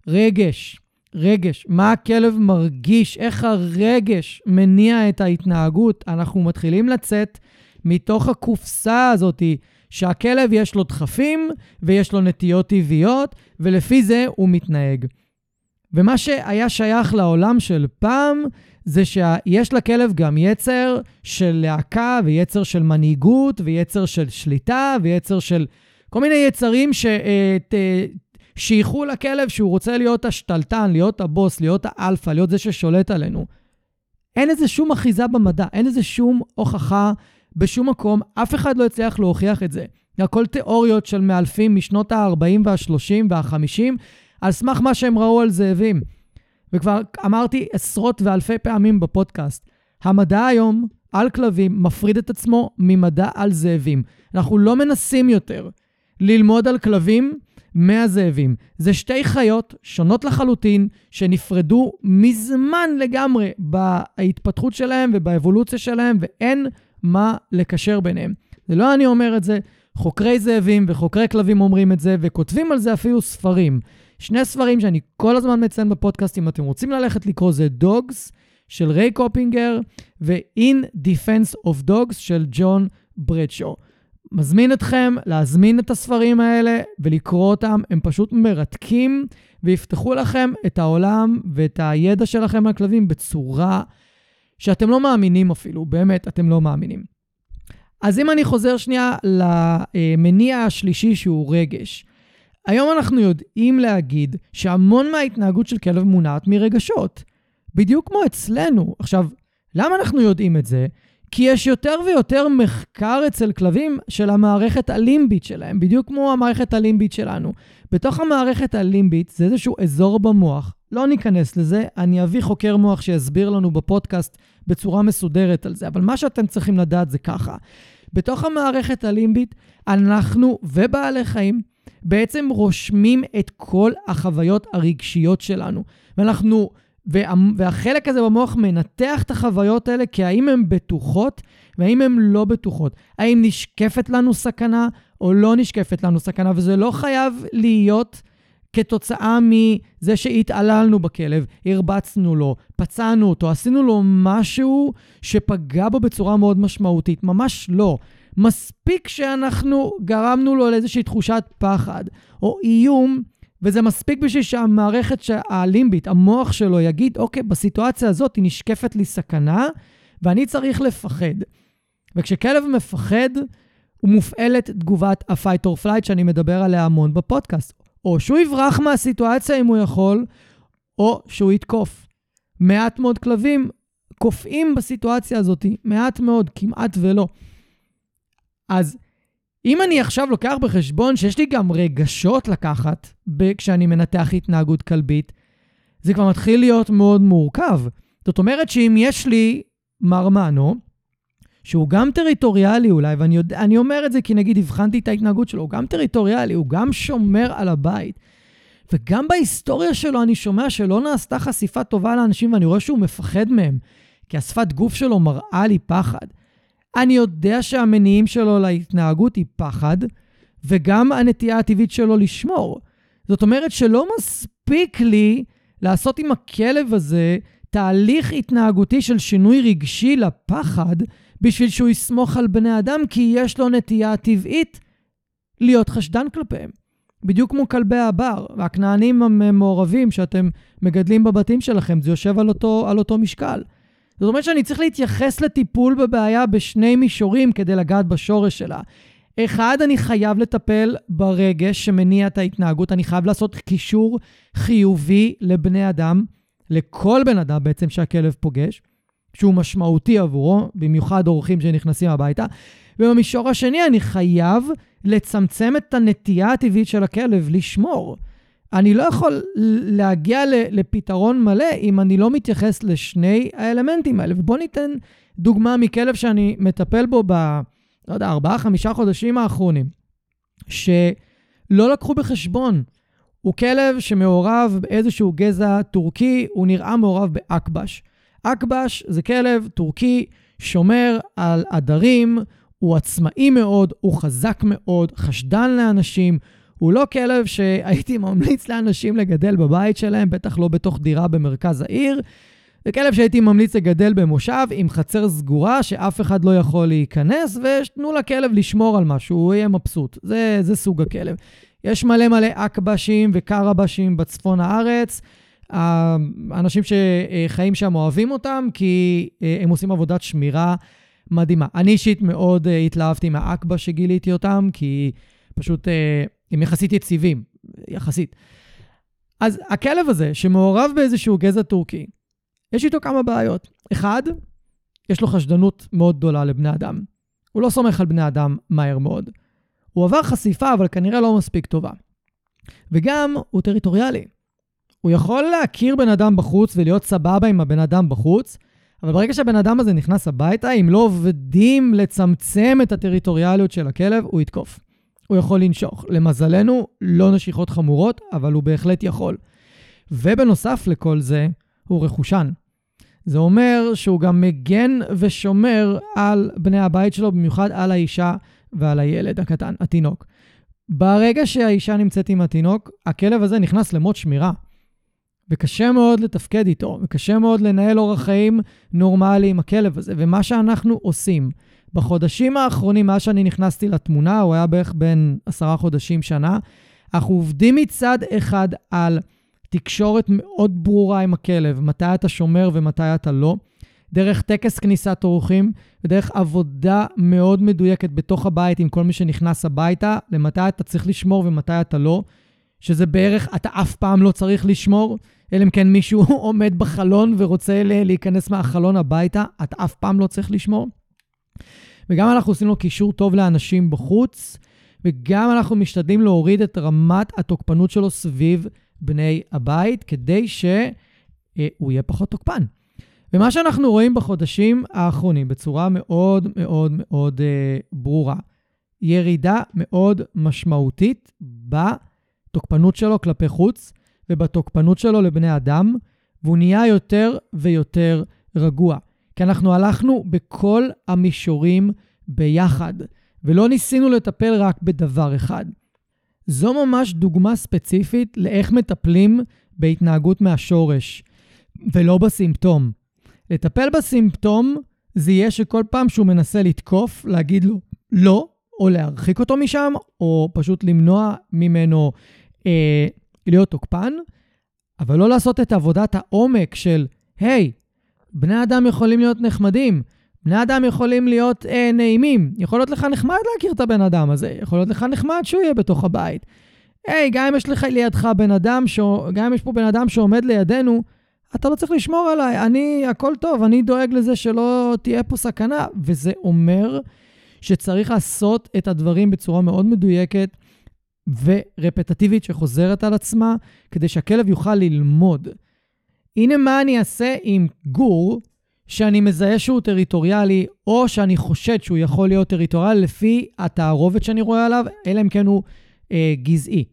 רגש, רגש, מה הכלב מרגיש, איך הרגש מניע את ההתנהגות. אנחנו מתחילים לצאת מתוך הקופסה הזאתי. שהכלב יש לו דחפים ויש לו נטיות טבעיות, ולפי זה הוא מתנהג. ומה שהיה שייך לעולם של פעם, זה שיש לכלב גם יצר של להקה, ויצר של מנהיגות, ויצר של שליטה, ויצר של כל מיני יצרים ששייכו לכלב שהוא רוצה להיות השתלטן, להיות הבוס, להיות האלפא, להיות זה ששולט עלינו. אין לזה שום אחיזה במדע, אין לזה שום הוכחה בשום מקום, אף אחד לא הצליח להוכיח את זה. הכל תיאוריות של מאלפים משנות ה-40 וה-30 וה-50, על סמך מה שהם ראו על זאבים. וכבר אמרתי עשרות ואלפי פעמים בפודקאסט, המדע היום על כלבים מפריד את עצמו ממדע על זאבים. אנחנו לא מנסים יותר ללמוד על כלבים מהזאבים. זה שתי חיות שונות לחלוטין, שנפרדו מזמן לגמרי בהתפתחות שלהם ובאבולוציה שלהם, ואין מה לקשר ביניהם. זה לא אני אומר את זה, חוקרי זאבים וחוקרי כלבים אומרים את זה, וכותבים על זה אפילו ספרים. שני ספרים שאני כל הזמן מציין בפודקאסט, אם אתם רוצים ללכת לקרוא, זה Dogs של ריי קופינגר ו-In Defense of Dogs של ג'ון ברדשו. מזמין אתכם להזמין את הספרים האלה ולקרוא אותם, הם פשוט מרתקים ויפתחו לכם את העולם ואת הידע שלכם על כלבים בצורה שאתם לא מאמינים אפילו, באמת, אתם לא מאמינים. אז אם אני חוזר שנייה למניע השלישי שהוא רגש, היום אנחנו יודעים להגיד שהמון מההתנהגות של כלב מונעת מרגשות, בדיוק כמו אצלנו. עכשיו, למה אנחנו יודעים את זה? כי יש יותר ויותר מחקר אצל כלבים של המערכת הלימבית שלהם, בדיוק כמו המערכת הלימבית שלנו. בתוך המערכת הלימבית זה איזשהו אזור במוח, לא ניכנס לזה, אני אביא חוקר מוח שיסביר לנו בפודקאסט בצורה מסודרת על זה, אבל מה שאתם צריכים לדעת זה ככה. בתוך המערכת הלימבית, אנחנו ובעלי חיים בעצם רושמים את כל החוויות הרגשיות שלנו. ואנחנו, וה, והחלק הזה במוח מנתח את החוויות האלה כהאם הן בטוחות והאם הן לא בטוחות. האם נשקפת לנו סכנה או לא נשקפת לנו סכנה, וזה לא חייב להיות כתוצאה מזה שהתעללנו בכלב, הרבצנו לו, פצענו אותו, עשינו לו משהו שפגע בו בצורה מאוד משמעותית. ממש לא. מספיק שאנחנו גרמנו לו לאיזושהי תחושת פחד או איום, וזה מספיק בשביל שהמערכת הלימבית, המוח שלו, יגיד, אוקיי, בסיטואציה הזאת היא נשקפת לי סכנה, ואני צריך לפחד. וכשכלב מפחד, הוא מופעלת תגובת ה-fight or flight שאני מדבר עליה המון בפודקאסט. או שהוא יברח מהסיטואציה אם הוא יכול, או שהוא יתקוף. מעט מאוד כלבים קופאים בסיטואציה הזאת, מעט מאוד, כמעט ולא. אז אם אני עכשיו לוקח בחשבון שיש לי גם רגשות לקחת כשאני מנתח התנהגות כלבית, זה כבר מתחיל להיות מאוד מורכב. זאת אומרת שאם יש לי מרמנו, שהוא גם טריטוריאלי אולי, ואני יודע, אומר את זה כי נגיד הבחנתי את ההתנהגות שלו, הוא גם טריטוריאלי, הוא גם שומר על הבית. וגם בהיסטוריה שלו אני שומע שלא נעשתה חשיפה טובה לאנשים ואני רואה שהוא מפחד מהם, כי השפת גוף שלו מראה לי פחד. אני יודע שהמניעים שלו להתנהגות היא פחד, וגם הנטייה הטבעית שלו לשמור. זאת אומרת שלא מספיק לי לעשות עם הכלב הזה תהליך התנהגותי של שינוי רגשי לפחד, בשביל שהוא יסמוך על בני אדם, כי יש לו נטייה טבעית להיות חשדן כלפיהם. בדיוק כמו כלבי הבר, והכנענים המעורבים שאתם מגדלים בבתים שלכם, זה יושב על אותו, על אותו משקל. זאת אומרת שאני צריך להתייחס לטיפול בבעיה בשני מישורים כדי לגעת בשורש שלה. אחד, אני חייב לטפל ברגש שמניע את ההתנהגות, אני חייב לעשות קישור חיובי לבני אדם, לכל בן אדם בעצם שהכלב פוגש. שהוא משמעותי עבורו, במיוחד אורחים שנכנסים הביתה. ובמישור השני, אני חייב לצמצם את הנטייה הטבעית של הכלב לשמור. אני לא יכול להגיע לפתרון מלא אם אני לא מתייחס לשני האלמנטים האלה. ובואו ניתן דוגמה מכלב שאני מטפל בו ב... לא יודע, ארבעה, חמישה חודשים האחרונים, שלא לקחו בחשבון. הוא כלב שמעורב באיזשהו גזע טורקי, הוא נראה מעורב באקבש. אקבש זה כלב טורקי, שומר על עדרים, הוא עצמאי מאוד, הוא חזק מאוד, חשדן לאנשים. הוא לא כלב שהייתי ממליץ לאנשים לגדל בבית שלהם, בטח לא בתוך דירה במרכז העיר. זה כלב שהייתי ממליץ לגדל במושב עם חצר סגורה שאף אחד לא יכול להיכנס, ותנו לכלב לשמור על משהו, הוא יהיה מבסוט. זה, זה סוג הכלב. יש מלא מלא אקבשים וקרבשים בצפון הארץ. האנשים שחיים שם אוהבים אותם, כי אה, הם עושים עבודת שמירה מדהימה. אני אישית מאוד אה, התלהבתי מהאקבה שגיליתי אותם, כי פשוט אה, הם יחסית יציבים, יחסית. אז הכלב הזה, שמעורב באיזשהו גזע טורקי, יש איתו כמה בעיות. אחד, יש לו חשדנות מאוד גדולה לבני אדם. הוא לא סומך על בני אדם מהר מאוד. הוא עבר חשיפה, אבל כנראה לא מספיק טובה. וגם, הוא טריטוריאלי. הוא יכול להכיר בן אדם בחוץ ולהיות סבבה עם הבן אדם בחוץ, אבל ברגע שהבן אדם הזה נכנס הביתה, אם לא עובדים לצמצם את הטריטוריאליות של הכלב, הוא יתקוף. הוא יכול לנשוך. למזלנו, לא נשיכות חמורות, אבל הוא בהחלט יכול. ובנוסף לכל זה, הוא רכושן. זה אומר שהוא גם מגן ושומר על בני הבית שלו, במיוחד על האישה ועל הילד הקטן, התינוק. ברגע שהאישה נמצאת עם התינוק, הכלב הזה נכנס למוד שמירה. וקשה מאוד לתפקד איתו, וקשה מאוד לנהל אורח חיים נורמלי עם הכלב הזה. ומה שאנחנו עושים בחודשים האחרונים, מאז שאני נכנסתי לתמונה, הוא היה בערך בין עשרה חודשים, שנה, אנחנו עובדים מצד אחד על תקשורת מאוד ברורה עם הכלב, מתי אתה שומר ומתי אתה לא, דרך טקס כניסת אורחים ודרך עבודה מאוד מדויקת בתוך הבית עם כל מי שנכנס הביתה, למתי אתה צריך לשמור ומתי אתה לא, שזה בערך אתה אף פעם לא צריך לשמור. אלא אם כן מישהו [LAUGHS] עומד בחלון ורוצה להיכנס מהחלון הביתה, אתה אף פעם לא צריך לשמור. וגם אנחנו עושים לו קישור טוב לאנשים בחוץ, וגם אנחנו משתדלים להוריד את רמת התוקפנות שלו סביב בני הבית, כדי שהוא יהיה פחות תוקפן. ומה שאנחנו רואים בחודשים האחרונים בצורה מאוד מאוד מאוד אה, ברורה, ירידה מאוד משמעותית בתוקפנות שלו כלפי חוץ ובתוקפנות שלו לבני אדם, והוא נהיה יותר ויותר רגוע. כי אנחנו הלכנו בכל המישורים ביחד, ולא ניסינו לטפל רק בדבר אחד. זו ממש דוגמה ספציפית לאיך מטפלים בהתנהגות מהשורש, ולא בסימפטום. לטפל בסימפטום זה יהיה שכל פעם שהוא מנסה לתקוף, להגיד לו לא, או להרחיק אותו משם, או פשוט למנוע ממנו אה, להיות תוקפן, אבל לא לעשות את עבודת העומק של, היי, hey, בני אדם יכולים להיות נחמדים, בני אדם יכולים להיות אה, נעימים. יכול להיות לך נחמד להכיר את הבן אדם הזה, יכול להיות לך נחמד שהוא יהיה בתוך הבית. היי, גם אם יש לך לידך בן אדם, ש... גם אם יש פה בן אדם שעומד לידינו, אתה לא צריך לשמור עליי, אני, הכל טוב, אני דואג לזה שלא תהיה פה סכנה. וזה אומר שצריך לעשות את הדברים בצורה מאוד מדויקת ורפטטיבית שחוזרת על עצמה, כדי שהכלב יוכל ללמוד. הנה מה אני אעשה עם גור שאני מזהה שהוא טריטוריאלי, או שאני חושד שהוא יכול להיות טריטוריאלי לפי התערובת שאני רואה עליו, אלא אם כן הוא אה, גזעי.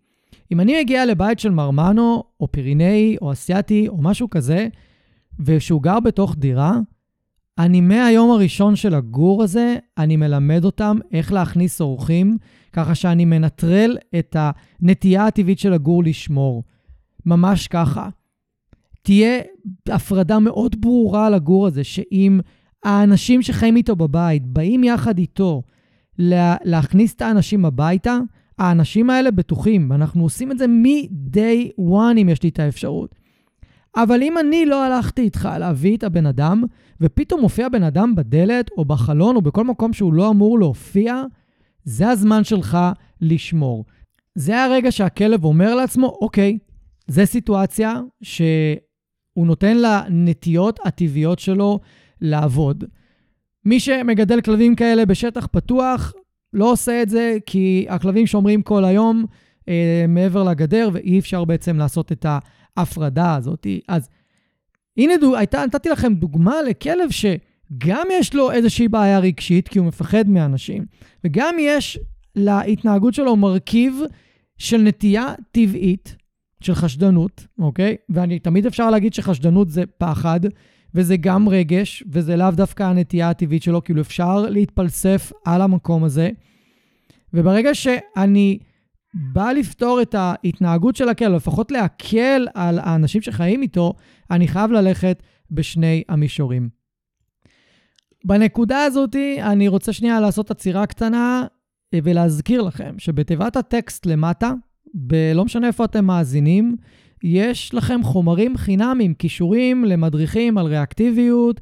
אם אני מגיע לבית של מרמנו, או פירינאי, או אסיאתי, או משהו כזה, ושהוא גר בתוך דירה, אני מהיום הראשון של הגור הזה, אני מלמד אותם איך להכניס אורחים, ככה שאני מנטרל את הנטייה הטבעית של הגור לשמור. ממש ככה. תהיה הפרדה מאוד ברורה לגור הזה, שאם האנשים שחיים איתו בבית באים יחד איתו לה, להכניס את האנשים הביתה, האנשים האלה בטוחים, ואנחנו עושים את זה מ-day one אם יש לי את האפשרות. אבל אם אני לא הלכתי איתך להביא את הבן אדם, ופתאום מופיע בן אדם בדלת או בחלון או בכל מקום שהוא לא אמור להופיע, זה הזמן שלך לשמור. זה הרגע שהכלב אומר לעצמו, אוקיי, זו סיטואציה שהוא נותן לנטיות הטבעיות שלו לעבוד. מי שמגדל כלבים כאלה בשטח פתוח, לא עושה את זה כי הכלבים שומרים כל היום אה, מעבר לגדר, ואי אפשר בעצם לעשות את ההפרדה הזאת. אז הנה, דו, הייתה, נתתי לכם דוגמה לכלב שגם יש לו איזושהי בעיה רגשית, כי הוא מפחד מאנשים, וגם יש להתנהגות שלו מרכיב של נטייה טבעית, של חשדנות, אוקיי? ואני תמיד אפשר להגיד שחשדנות זה פחד, וזה גם רגש, וזה לאו דווקא הנטייה הטבעית שלו, כאילו אפשר להתפלסף על המקום הזה. וברגע שאני בא לפתור את ההתנהגות של הכלב, לפחות להקל על האנשים שחיים איתו, אני חייב ללכת בשני המישורים. בנקודה הזאת אני רוצה שנייה לעשות עצירה קטנה ולהזכיר לכם שבתיבת הטקסט למטה, בלא משנה איפה אתם מאזינים, יש לכם חומרים חינמים, כישורים למדריכים על ריאקטיביות,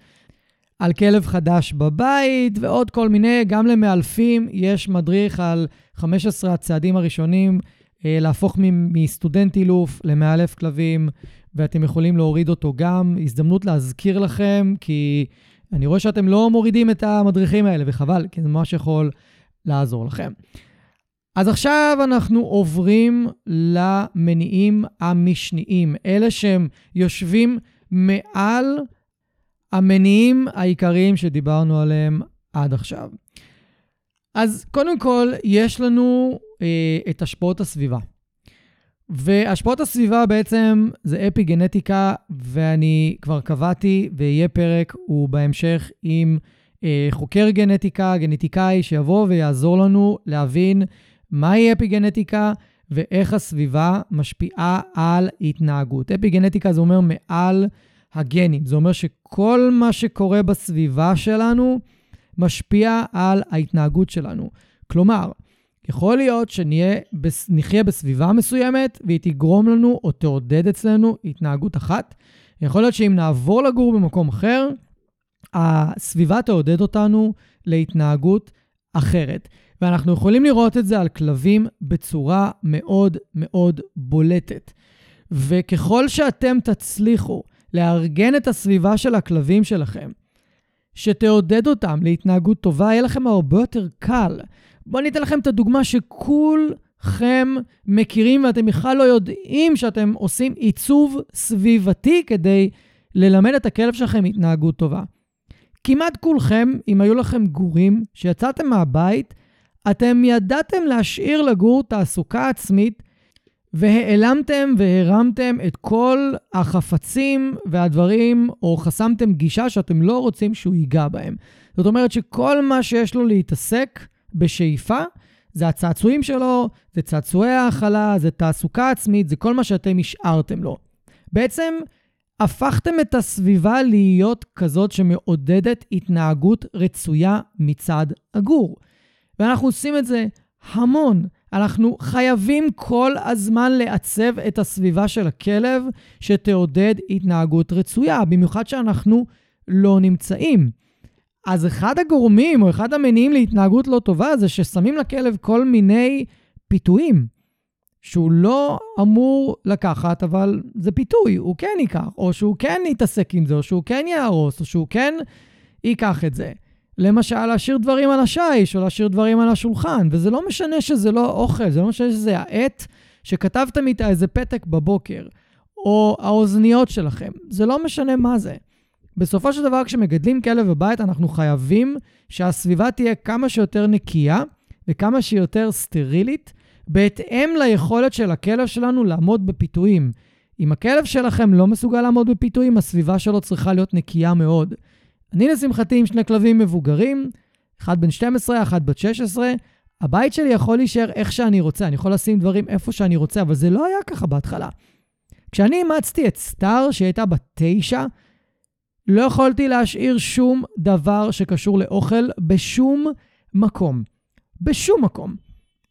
על כלב חדש בבית ועוד כל מיני, גם למאלפים יש מדריך על 15 הצעדים הראשונים אה, להפוך מסטודנט אילוף למאלף כלבים, ואתם יכולים להוריד אותו גם. הזדמנות להזכיר לכם, כי אני רואה שאתם לא מורידים את המדריכים האלה, וחבל, כי זה ממש יכול לעזור לכם. אז עכשיו אנחנו עוברים למניעים המשניים, אלה שהם יושבים מעל המניעים העיקריים שדיברנו עליהם עד עכשיו. אז קודם כל, יש לנו אה, את השפעות הסביבה. והשפעות הסביבה בעצם זה אפי גנטיקה, ואני כבר קבעתי, ויהיה פרק, הוא בהמשך עם אה, חוקר גנטיקה, גנטיקאי, שיבוא ויעזור לנו להבין מהי אפיגנטיקה ואיך הסביבה משפיעה על התנהגות. אפיגנטיקה זה אומר מעל הגנים. זה אומר שכל מה שקורה בסביבה שלנו משפיע על ההתנהגות שלנו. כלומר, יכול להיות שנחיה בסביבה מסוימת והיא תגרום לנו או תעודד אצלנו התנהגות אחת. יכול להיות שאם נעבור לגור במקום אחר, הסביבה תעודד אותנו להתנהגות אחרת. ואנחנו יכולים לראות את זה על כלבים בצורה מאוד מאוד בולטת. וככל שאתם תצליחו לארגן את הסביבה של הכלבים שלכם, שתעודד אותם להתנהגות טובה, יהיה לכם הרבה יותר קל. בואו אני אתן לכם את הדוגמה שכולכם מכירים ואתם בכלל לא יודעים שאתם עושים עיצוב סביבתי כדי ללמד את הכלב שלכם התנהגות טובה. כמעט כולכם, אם היו לכם גורים, שיצאתם מהבית, אתם ידעתם להשאיר לגור תעסוקה עצמית והעלמתם והרמתם את כל החפצים והדברים, או חסמתם גישה שאתם לא רוצים שהוא ייגע בהם. זאת אומרת שכל מה שיש לו להתעסק בשאיפה, זה הצעצועים שלו, זה צעצועי ההאכלה, זה תעסוקה עצמית, זה כל מה שאתם השארתם לו. בעצם הפכתם את הסביבה להיות כזאת שמעודדת התנהגות רצויה מצד הגור. ואנחנו עושים את זה המון. אנחנו חייבים כל הזמן לעצב את הסביבה של הכלב שתעודד התנהגות רצויה, במיוחד שאנחנו לא נמצאים. אז אחד הגורמים או אחד המניעים להתנהגות לא טובה זה ששמים לכלב כל מיני פיתויים שהוא לא אמור לקחת, אבל זה פיתוי, הוא כן ייקח, או שהוא כן יתעסק עם זה, או שהוא כן יהרוס, או שהוא כן ייקח את זה. למשל, להשאיר דברים על השיש, או להשאיר דברים על השולחן, וזה לא משנה שזה לא אוכל, זה לא משנה שזה העט שכתבתם איתה איזה פתק בבוקר, או האוזניות שלכם, זה לא משנה מה זה. בסופו של דבר, כשמגדלים כלב בבית, אנחנו חייבים שהסביבה תהיה כמה שיותר נקייה וכמה שיותר סטרילית, בהתאם ליכולת של הכלב שלנו לעמוד בפיתויים. אם הכלב שלכם לא מסוגל לעמוד בפיתויים, הסביבה שלו צריכה להיות נקייה מאוד. אני לשמחתי עם שני כלבים מבוגרים, אחד בן 12, אחד בת 16. הבית שלי יכול להישאר איך שאני רוצה, אני יכול לשים דברים איפה שאני רוצה, אבל זה לא היה ככה בהתחלה. כשאני אימצתי את סטאר, שהיא הייתה בת 9, לא יכולתי להשאיר שום דבר שקשור לאוכל בשום מקום. בשום מקום.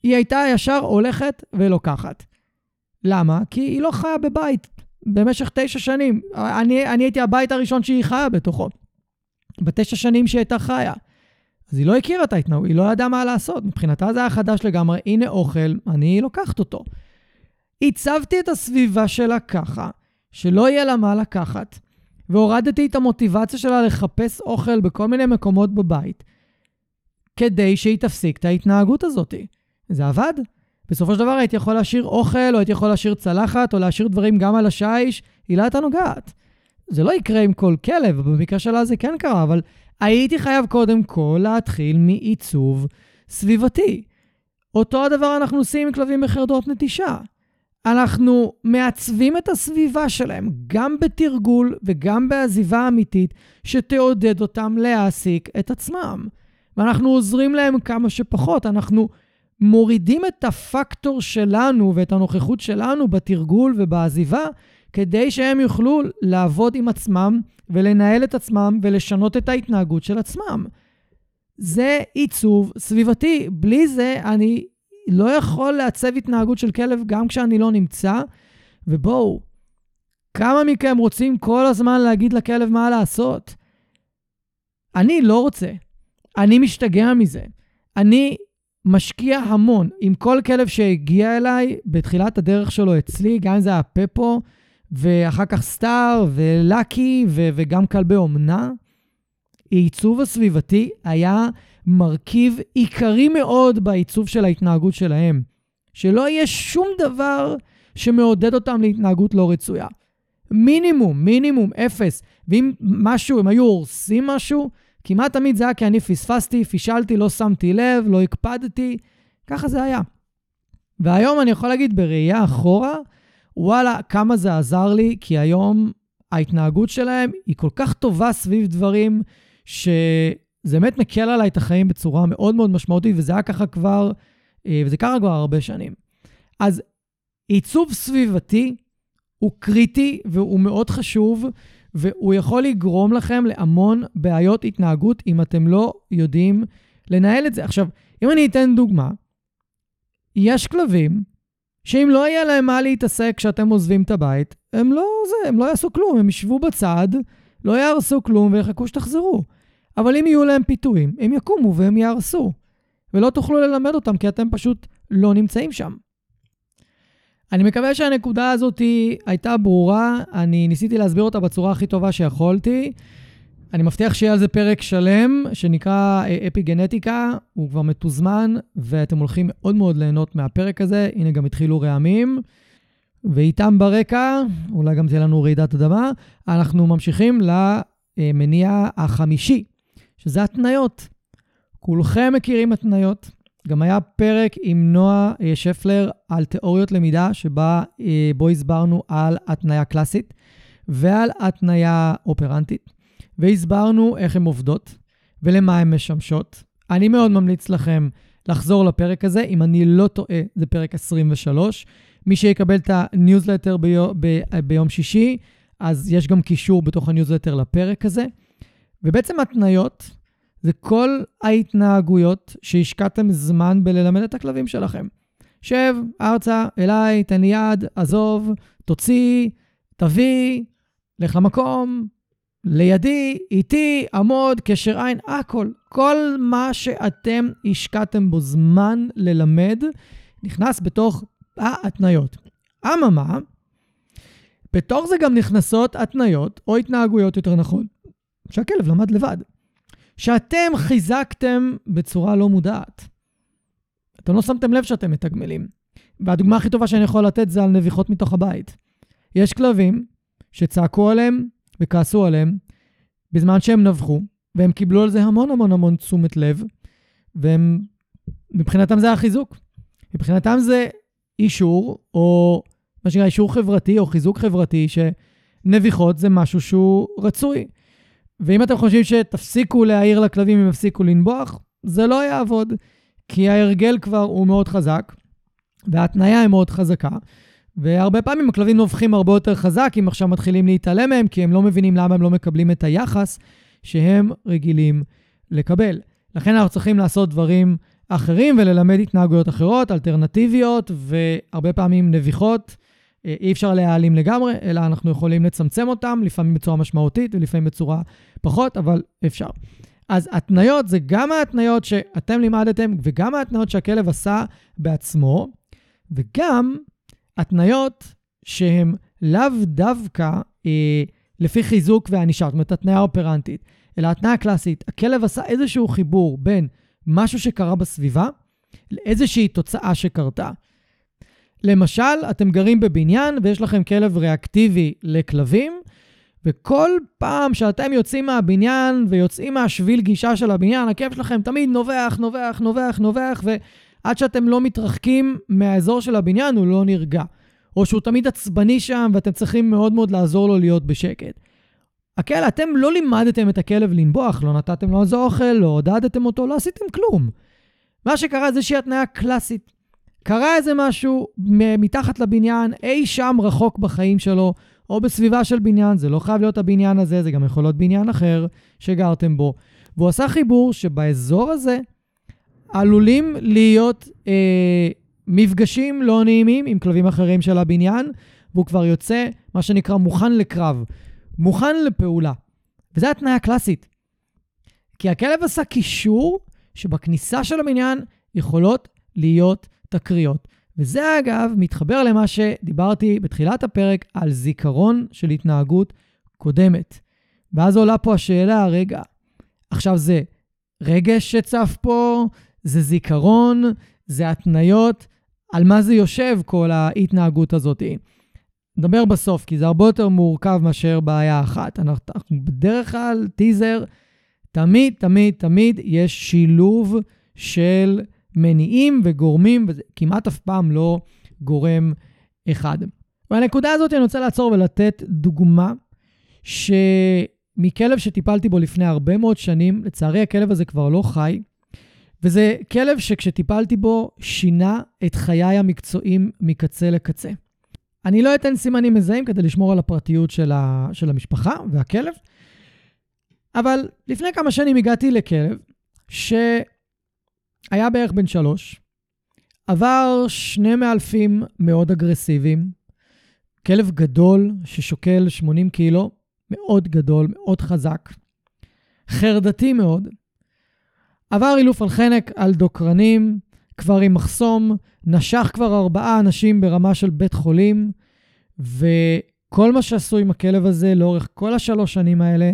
היא הייתה ישר הולכת ולוקחת. למה? כי היא לא חיה בבית במשך תשע שנים. אני, אני הייתי הבית הראשון שהיא חיה בתוכו. בתשע שנים שהיא הייתה חיה. אז היא לא הכירה את ההתנהגות, היא לא ידעה מה לעשות. מבחינתה זה היה חדש לגמרי, הנה אוכל, אני לוקחת אותו. הצבתי את הסביבה שלה ככה, שלא יהיה לה מה לקחת, והורדתי את המוטיבציה שלה לחפש אוכל בכל מיני מקומות בבית, כדי שהיא תפסיק את ההתנהגות הזאת. זה עבד. בסופו של דבר הייתי יכול להשאיר אוכל, או הייתי יכול להשאיר צלחת, או להשאיר דברים גם על השיש, היא לא הייתה נוגעת. זה לא יקרה עם כל כלב, במקרה שלה זה כן קרה, אבל הייתי חייב קודם כל להתחיל מעיצוב סביבתי. אותו הדבר אנחנו עושים עם כלבים בחרדות נטישה. אנחנו מעצבים את הסביבה שלהם, גם בתרגול וגם בעזיבה אמיתית, שתעודד אותם להעסיק את עצמם. ואנחנו עוזרים להם כמה שפחות. אנחנו מורידים את הפקטור שלנו ואת הנוכחות שלנו בתרגול ובעזיבה, כדי שהם יוכלו לעבוד עם עצמם ולנהל את עצמם ולשנות את ההתנהגות של עצמם. זה עיצוב סביבתי. בלי זה אני לא יכול לעצב התנהגות של כלב גם כשאני לא נמצא. ובואו, כמה מכם רוצים כל הזמן להגיד לכלב מה לעשות? אני לא רוצה. אני משתגע מזה. אני משקיע המון עם כל כלב שהגיע אליי בתחילת הדרך שלו אצלי, גם אם זה היה פפו, ואחר כך סטאר ולאקי ו- וגם כלבי אומנה. העיצוב הסביבתי היה מרכיב עיקרי מאוד בעיצוב של ההתנהגות שלהם. שלא יהיה שום דבר שמעודד אותם להתנהגות לא רצויה. מינימום, מינימום, אפס. ואם משהו, הם היו הורסים משהו, כמעט תמיד זה היה כי אני פספסתי, פישלתי, לא שמתי לב, לא הקפדתי. ככה זה היה. והיום אני יכול להגיד בראייה אחורה, וואלה, כמה זה עזר לי, כי היום ההתנהגות שלהם היא כל כך טובה סביב דברים, שזה באמת מקל עליי את החיים בצורה מאוד מאוד משמעותית, וזה היה ככה כבר, אה, וזה קרה כבר הרבה שנים. אז עיצוב סביבתי הוא קריטי והוא מאוד חשוב, והוא יכול לגרום לכם להמון בעיות התנהגות אם אתם לא יודעים לנהל את זה. עכשיו, אם אני אתן דוגמה, יש כלבים שאם לא יהיה להם מה להתעסק כשאתם עוזבים את הבית, הם לא זה, הם לא יעשו כלום, הם ישבו בצד, לא יהרסו כלום ויחכו שתחזרו. אבל אם יהיו להם פיתויים, הם יקומו והם יהרסו. ולא תוכלו ללמד אותם כי אתם פשוט לא נמצאים שם. אני מקווה שהנקודה הזאת הייתה ברורה, אני ניסיתי להסביר אותה בצורה הכי טובה שיכולתי. אני מבטיח שיהיה על זה פרק שלם, שנקרא אה, אפי גנטיקה, הוא כבר מתוזמן, ואתם הולכים מאוד מאוד ליהנות מהפרק הזה. הנה גם התחילו רעמים. ואיתם ברקע, אולי גם תהיה לנו רעידת אדמה, אנחנו ממשיכים למניע החמישי, שזה התניות. כולכם מכירים התניות, גם היה פרק עם נועה אה, שפלר על תיאוריות למידה, שבה, אה, בו הסברנו על התניה קלאסית ועל התניה אופרנטית, והסברנו איך הן עובדות ולמה הן משמשות. אני מאוד ממליץ לכם לחזור לפרק הזה, אם אני לא טועה, זה פרק 23. מי שיקבל את הניוזלטר ביום, ב, ביום שישי, אז יש גם קישור בתוך הניוזלטר לפרק הזה. ובעצם התניות זה כל ההתנהגויות שהשקעתם זמן בללמד את הכלבים שלכם. שב, ארצה, אליי, תן לי יד, עזוב, תוציא, תביא, לך למקום, לידי, איתי, עמוד, קשר עין, הכל. כל מה שאתם השקעתם בו זמן ללמד, נכנס בתוך ההתניות. אממה, בתוך זה גם נכנסות התניות, או התנהגויות יותר נכון, שהכלב למד לבד. שאתם חיזקתם בצורה לא מודעת. אתם לא שמתם לב שאתם מתגמלים. והדוגמה הכי טובה שאני יכול לתת זה על נביחות מתוך הבית. יש כלבים שצעקו עליהם וכעסו עליהם בזמן שהם נבחו, והם קיבלו על זה המון המון המון תשומת לב, והם, מבחינתם זה החיזוק. מבחינתם זה אישור, או מה שנקרא אישור חברתי, או חיזוק חברתי, שנביחות זה משהו שהוא רצוי. ואם אתם חושבים שתפסיקו להעיר לכלבים אם יפסיקו לנבוח, זה לא יעבוד, כי ההרגל כבר הוא מאוד חזק, וההתניה היא מאוד חזקה, והרבה פעמים הכלבים נובחים הרבה יותר חזק אם עכשיו מתחילים להתעלם מהם, כי הם לא מבינים למה הם לא מקבלים את היחס שהם רגילים לקבל. לכן אנחנו צריכים לעשות דברים אחרים וללמד התנהגויות אחרות, אלטרנטיביות, והרבה פעמים נביחות. אה, אי אפשר להעלים לגמרי, אלא אנחנו יכולים לצמצם אותם, לפעמים בצורה משמעותית ולפעמים בצורה פחות, אבל אפשר. אז התניות זה גם ההתניות שאתם לימדתם וגם ההתניות שהכלב עשה בעצמו, וגם התניות שהן לאו דווקא אה, לפי חיזוק וענישה, זאת אומרת, התניה אופרנטית, אלא התניה קלאסית. הכלב עשה איזשהו חיבור בין משהו שקרה בסביבה לאיזושהי תוצאה שקרתה. למשל, אתם גרים בבניין ויש לכם כלב ריאקטיבי לכלבים, וכל פעם שאתם יוצאים מהבניין ויוצאים מהשביל גישה של הבניין, הכלב שלכם תמיד נובח, נובח, נובח, נובח, ועד שאתם לא מתרחקים מהאזור של הבניין הוא לא נרגע. או שהוא תמיד עצבני שם ואתם צריכים מאוד מאוד לעזור לו להיות בשקט. הכלב, אתם לא לימדתם את הכלב לנבוח, לא נתתם לו על זה אוכל, לא עודדתם אותו, לא עשיתם כלום. מה שקרה זה איזושהי התניה קלאסית. קרה איזה משהו מתחת לבניין, אי שם רחוק בחיים שלו, או בסביבה של בניין, זה לא חייב להיות הבניין הזה, זה גם יכול להיות בניין אחר שגרתם בו. והוא עשה חיבור שבאזור הזה עלולים להיות אה, מפגשים לא נעימים עם כלבים אחרים של הבניין, והוא כבר יוצא, מה שנקרא, מוכן לקרב, מוכן לפעולה. וזו התניה קלאסית. כי הכלב עשה קישור שבכניסה של הבניין יכולות להיות תקריות. וזה אגב מתחבר למה שדיברתי בתחילת הפרק על זיכרון של התנהגות קודמת. ואז עולה פה השאלה, רגע, עכשיו זה רגש שצף פה, זה זיכרון, זה התניות, על מה זה יושב כל ההתנהגות הזאת? נדבר בסוף, כי זה הרבה יותר מורכב מאשר בעיה אחת. אנחנו בדרך כלל, טיזר, תמיד, תמיד, תמיד יש שילוב של מניעים וגורמים, וזה כמעט אף פעם לא גורם אחד. והנקודה הזאת אני רוצה לעצור ולתת דוגמה שמכלב שטיפלתי בו לפני הרבה מאוד שנים, לצערי הכלב הזה כבר לא חי, וזה כלב שכשטיפלתי בו שינה את חיי המקצועיים מקצה לקצה. אני לא אתן סימנים מזהים כדי לשמור על הפרטיות של, ה, של המשפחה והכלב, אבל לפני כמה שנים הגעתי לכלב ש... היה בערך בן שלוש, עבר שני מאלפים מאוד אגרסיביים, כלב גדול ששוקל 80 קילו, מאוד גדול, מאוד חזק, חרדתי מאוד, עבר אילוף על חנק על דוקרנים, כבר עם מחסום, נשך כבר ארבעה אנשים ברמה של בית חולים, וכל מה שעשו עם הכלב הזה לאורך כל השלוש שנים האלה,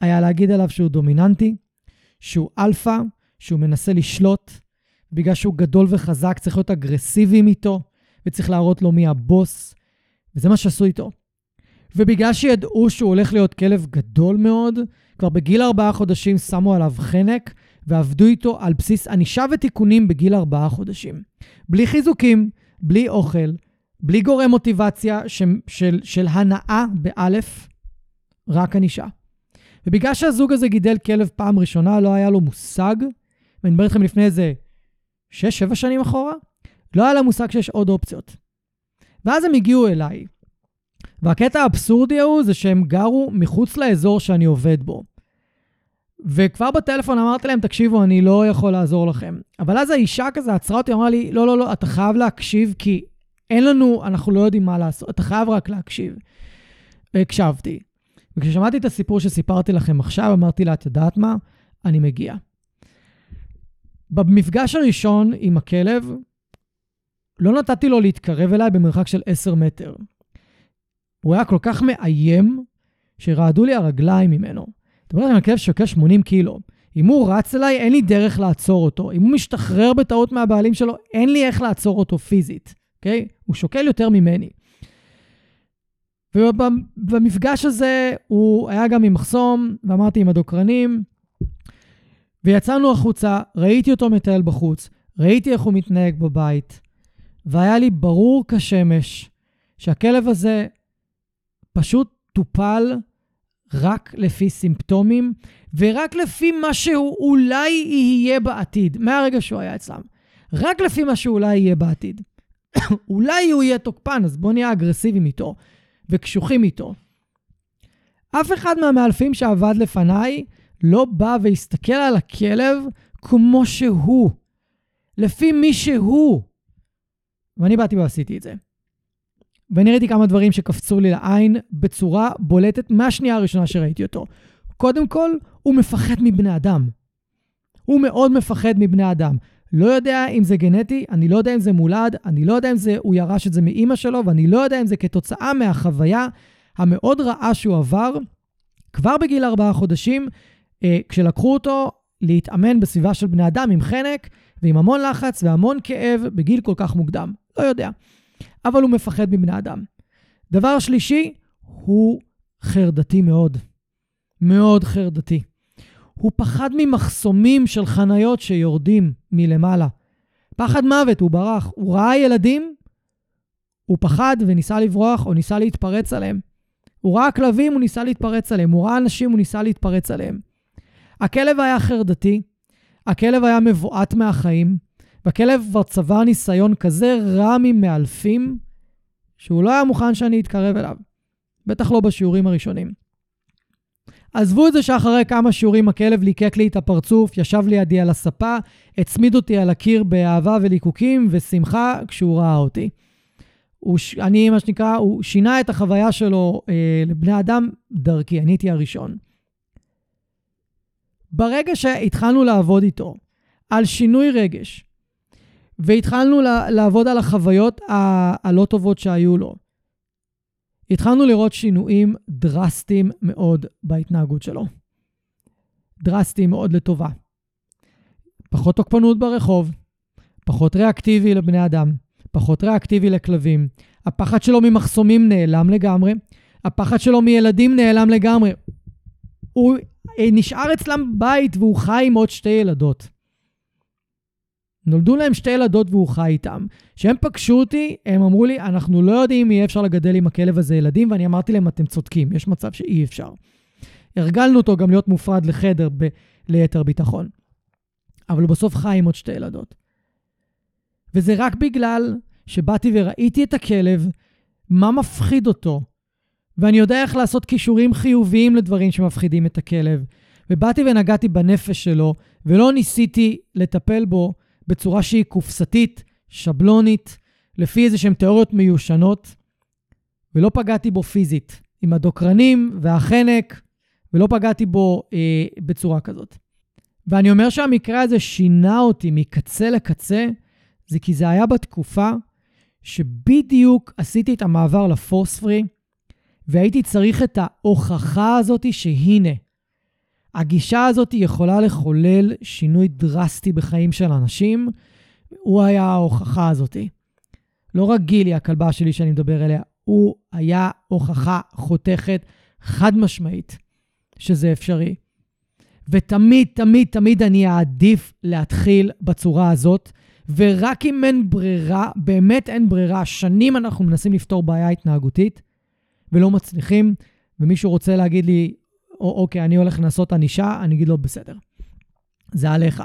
היה להגיד עליו שהוא דומיננטי, שהוא אלפא, שהוא מנסה לשלוט, בגלל שהוא גדול וחזק, צריך להיות אגרסיביים איתו, וצריך להראות לו מי הבוס, וזה מה שעשו איתו. ובגלל שידעו שהוא הולך להיות כלב גדול מאוד, כבר בגיל ארבעה חודשים שמו עליו חנק ועבדו איתו על בסיס ענישה ותיקונים בגיל ארבעה חודשים. בלי חיזוקים, בלי אוכל, בלי גורם מוטיבציה ש, של, של הנאה באלף, רק ענישה. ובגלל שהזוג הזה גידל כלב פעם ראשונה, לא היה לו מושג, ואני מדבר איתכם לפני איזה 6-7 שנים אחורה, לא היה לה מושג שיש עוד אופציות. ואז הם הגיעו אליי. והקטע האבסורדי ההוא זה שהם גרו מחוץ לאזור שאני עובד בו. וכבר בטלפון אמרתי להם, תקשיבו, אני לא יכול לעזור לכם. אבל אז האישה כזה עצרה אותי, אמרה לי, לא, לא, לא, אתה חייב להקשיב, כי אין לנו, אנחנו לא יודעים מה לעשות, אתה חייב רק להקשיב. והקשבתי. וכששמעתי את הסיפור שסיפרתי לכם עכשיו, אמרתי לה, את יודעת מה? אני מגיע. במפגש הראשון עם הכלב, לא נתתי לו להתקרב אליי במרחק של 10 מטר. הוא היה כל כך מאיים, שרעדו לי הרגליים ממנו. זאת אומרת, הכלב שוקל 80 קילו. אם הוא רץ אליי, אין לי דרך לעצור אותו. אם הוא משתחרר בטעות מהבעלים שלו, אין לי איך לעצור אותו פיזית, אוקיי? Okay? הוא שוקל יותר ממני. ובמפגש הזה הוא היה גם עם מחסום, ואמרתי עם הדוקרנים, ויצאנו החוצה, ראיתי אותו מטייל בחוץ, ראיתי איך הוא מתנהג בבית, והיה לי ברור כשמש שהכלב הזה פשוט טופל רק לפי סימפטומים, ורק לפי מה שהוא אולי יהיה בעתיד, מהרגע שהוא היה אצלם. רק לפי מה שאולי יהיה בעתיד. [COUGHS] אולי הוא יהיה תוקפן, אז בואו נהיה אגרסיביים איתו וקשוחים איתו. אף אחד מהמאלפים שעבד לפניי לא בא והסתכל על הכלב כמו שהוא, לפי מי שהוא. ואני באתי ועשיתי את זה. ואני ראיתי כמה דברים שקפצו לי לעין בצורה בולטת מהשנייה הראשונה שראיתי אותו. קודם כל, הוא מפחד מבני אדם. הוא מאוד מפחד מבני אדם. לא יודע אם זה גנטי, אני לא יודע אם זה מולד, אני לא יודע אם זה, הוא ירש את זה מאימא שלו, ואני לא יודע אם זה כתוצאה מהחוויה המאוד רעה שהוא עבר כבר בגיל ארבעה חודשים, אה, כשלקחו אותו להתאמן בסביבה של בני אדם עם חנק ועם המון לחץ והמון כאב בגיל כל כך מוקדם. לא יודע. אבל הוא מפחד מבני אדם. דבר שלישי, הוא חרדתי מאוד. מאוד חרדתי. הוא פחד ממחסומים של חניות שיורדים מלמעלה. פחד מוות, הוא ברח. הוא ראה ילדים, הוא פחד וניסה לברוח או ניסה להתפרץ עליהם. הוא ראה כלבים, הוא ניסה להתפרץ עליהם. הוא ראה אנשים, הוא ניסה להתפרץ עליהם. הכלב היה חרדתי, הכלב היה מבועת מהחיים, והכלב כבר צבר ניסיון כזה רע ממאלפים, שהוא לא היה מוכן שאני אתקרב אליו. בטח לא בשיעורים הראשונים. עזבו את זה שאחרי כמה שיעורים הכלב ליקק לי את הפרצוף, ישב לידי על הספה, הצמיד אותי על הקיר באהבה וליקוקים ושמחה כשהוא ראה אותי. הוא, אני, מה שנקרא, הוא שינה את החוויה שלו אה, לבני אדם דרכי, אני הייתי הראשון. ברגע שהתחלנו לעבוד איתו על שינוי רגש, והתחלנו לעבוד על החוויות הלא טובות שהיו לו, התחלנו לראות שינויים דרסטיים מאוד בהתנהגות שלו. דרסטיים מאוד לטובה. פחות תוקפנות ברחוב, פחות ריאקטיבי לבני אדם, פחות ריאקטיבי לכלבים. הפחד שלו ממחסומים נעלם לגמרי, הפחד שלו מילדים נעלם לגמרי. הוא אה, נשאר אצלם בית והוא חי עם עוד שתי ילדות. נולדו להם שתי ילדות והוא חי איתם. כשהם פגשו אותי, הם אמרו לי, אנחנו לא יודעים אם יהיה אפשר לגדל עם הכלב הזה ילדים, ואני אמרתי להם, אתם צודקים, יש מצב שאי אפשר. הרגלנו אותו גם להיות מופרד לחדר ב- ליתר ביטחון. אבל הוא בסוף חי עם עוד שתי ילדות. וזה רק בגלל שבאתי וראיתי את הכלב, מה מפחיד אותו, ואני יודע איך לעשות כישורים חיוביים לדברים שמפחידים את הכלב. ובאתי ונגעתי בנפש שלו, ולא ניסיתי לטפל בו בצורה שהיא קופסתית, שבלונית, לפי איזה שהן תיאוריות מיושנות, ולא פגעתי בו פיזית, עם הדוקרנים והחנק, ולא פגעתי בו אה, בצורה כזאת. ואני אומר שהמקרה הזה שינה אותי מקצה לקצה, זה כי זה היה בתקופה שבדיוק עשיתי את המעבר לפורס פרי, והייתי צריך את ההוכחה הזאת שהנה, הגישה הזאת יכולה לחולל שינוי דרסטי בחיים של אנשים. הוא היה ההוכחה הזאת. לא רק גילי, הכלבה שלי שאני מדבר עליה, הוא היה הוכחה חותכת חד משמעית שזה אפשרי. ותמיד, תמיד, תמיד אני אעדיף להתחיל בצורה הזאת, ורק אם אין ברירה, באמת אין ברירה, שנים אנחנו מנסים לפתור בעיה התנהגותית ולא מצליחים, ומישהו רוצה להגיד לי, אוקיי, אני הולך לנסות ענישה, אני אגיד לו, בסדר, זה עליך.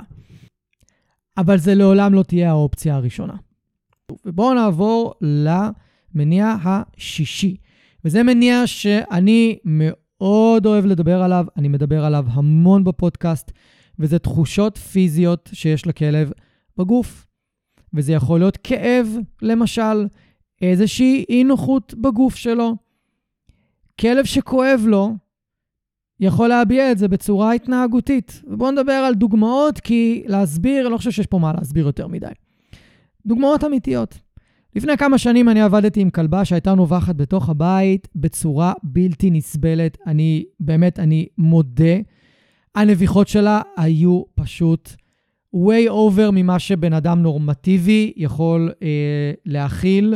אבל זה לעולם לא תהיה האופציה הראשונה. ובואו נעבור למניע השישי. וזה מניע שאני מאוד אוהב לדבר עליו, אני מדבר עליו המון בפודקאסט, וזה תחושות פיזיות שיש לכלב בגוף. וזה יכול להיות כאב, למשל, איזושהי אי נוחות בגוף שלו. כלב שכואב לו, יכול להביע את זה בצורה התנהגותית. ובואו נדבר על דוגמאות, כי להסביר, אני לא חושב שיש פה מה להסביר יותר מדי. דוגמאות אמיתיות. לפני כמה שנים אני עבדתי עם כלבה שהייתה נובחת בתוך הבית בצורה בלתי נסבלת. אני, באמת, אני מודה. הנביחות שלה היו פשוט way over ממה שבן אדם נורמטיבי יכול אה, להכיל.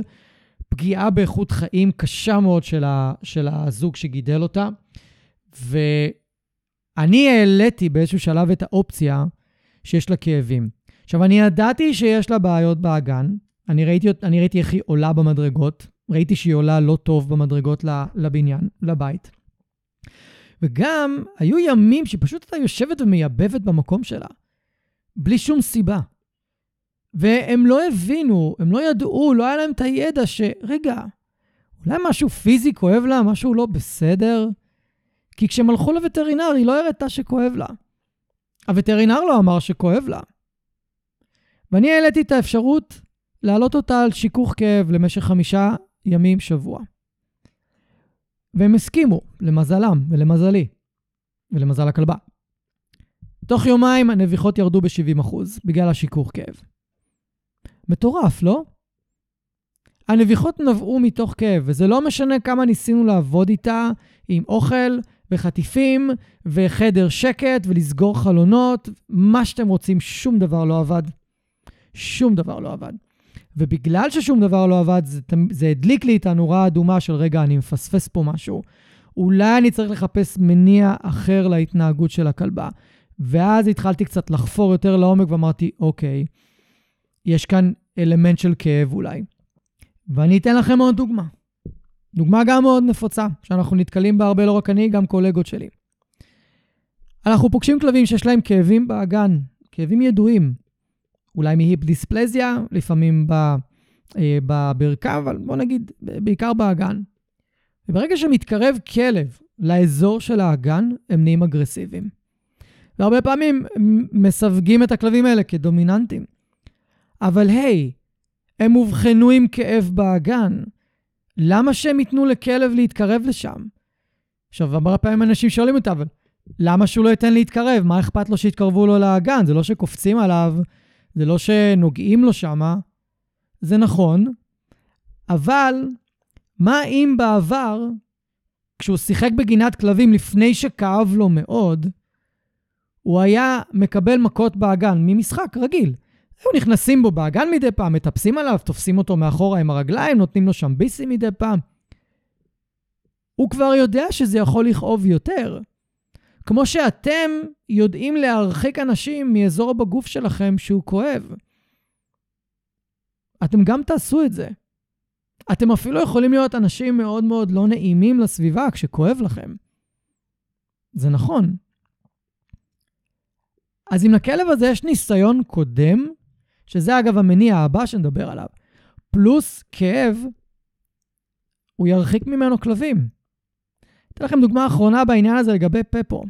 פגיעה באיכות חיים קשה מאוד של, ה, של הזוג שגידל אותה. ואני העליתי באיזשהו שלב את האופציה שיש לה כאבים. עכשיו, אני ידעתי שיש לה בעיות באגן, אני ראיתי, אני ראיתי איך היא עולה במדרגות, ראיתי שהיא עולה לא טוב במדרגות לבניין, לבית. וגם היו ימים שפשוט הייתה יושבת ומייבבת במקום שלה, בלי שום סיבה. והם לא הבינו, הם לא ידעו, לא היה להם את הידע שרגע, אולי משהו פיזי כואב לה, משהו לא בסדר? כי כשהם הלכו לווטרינר, היא לא הראתה שכואב לה. הווטרינר לא אמר שכואב לה. ואני העליתי את האפשרות להעלות אותה על שיכוך כאב למשך חמישה ימים שבוע. והם הסכימו, למזלם ולמזלי, ולמזל הכלבה. תוך יומיים הנביחות ירדו ב-70% בגלל השיכוך כאב. מטורף, לא? הנביחות נבעו מתוך כאב, וזה לא משנה כמה ניסינו לעבוד איתה עם אוכל וחטיפים וחדר שקט ולסגור חלונות, מה שאתם רוצים, שום דבר לא עבד. שום דבר לא עבד. ובגלל ששום דבר לא עבד, זה, זה הדליק לי את הנורה האדומה של רגע, אני מפספס פה משהו. אולי אני צריך לחפש מניע אחר להתנהגות של הכלבה. ואז התחלתי קצת לחפור יותר לעומק ואמרתי, אוקיי, יש כאן אלמנט של כאב אולי. ואני אתן לכם עוד דוגמה. דוגמה גם מאוד נפוצה, שאנחנו נתקלים בה הרבה, לא רק אני, גם קולגות שלי. אנחנו פוגשים כלבים שיש להם כאבים באגן, כאבים ידועים. אולי מהיפ דיספלזיה, לפעמים אה, בברכב, אבל בוא נגיד, בעיקר באגן. וברגע שמתקרב כלב לאזור של האגן, הם נהיים אגרסיביים. והרבה פעמים מסווגים את הכלבים האלה כדומיננטים. אבל היי, הם אובחנו עם כאב באגן. למה שהם ייתנו לכלב להתקרב לשם? עכשיו, הרבה פעמים אנשים שואלים אותה, אבל למה שהוא לא ייתן להתקרב? מה אכפת לו שיתקרבו לו לאגן? זה לא שקופצים עליו זה לא שנוגעים לו שמה, זה נכון, אבל מה אם בעבר, כשהוא שיחק בגינת כלבים לפני שכאב לו מאוד, הוא היה מקבל מכות באגן ממשחק רגיל. היו נכנסים בו באגן מדי פעם, מטפסים עליו, תופסים אותו מאחורה עם הרגליים, נותנים לו שם ביסים מדי פעם. הוא כבר יודע שזה יכול לכאוב יותר. כמו שאתם יודעים להרחיק אנשים מאזור בגוף שלכם שהוא כואב. אתם גם תעשו את זה. אתם אפילו יכולים להיות אנשים מאוד מאוד לא נעימים לסביבה כשכואב לכם. זה נכון. אז אם לכלב הזה יש ניסיון קודם, שזה אגב המניע הבא שנדבר עליו, פלוס כאב, הוא ירחיק ממנו כלבים. אתן לכם דוגמה אחרונה בעניין הזה לגבי פפו.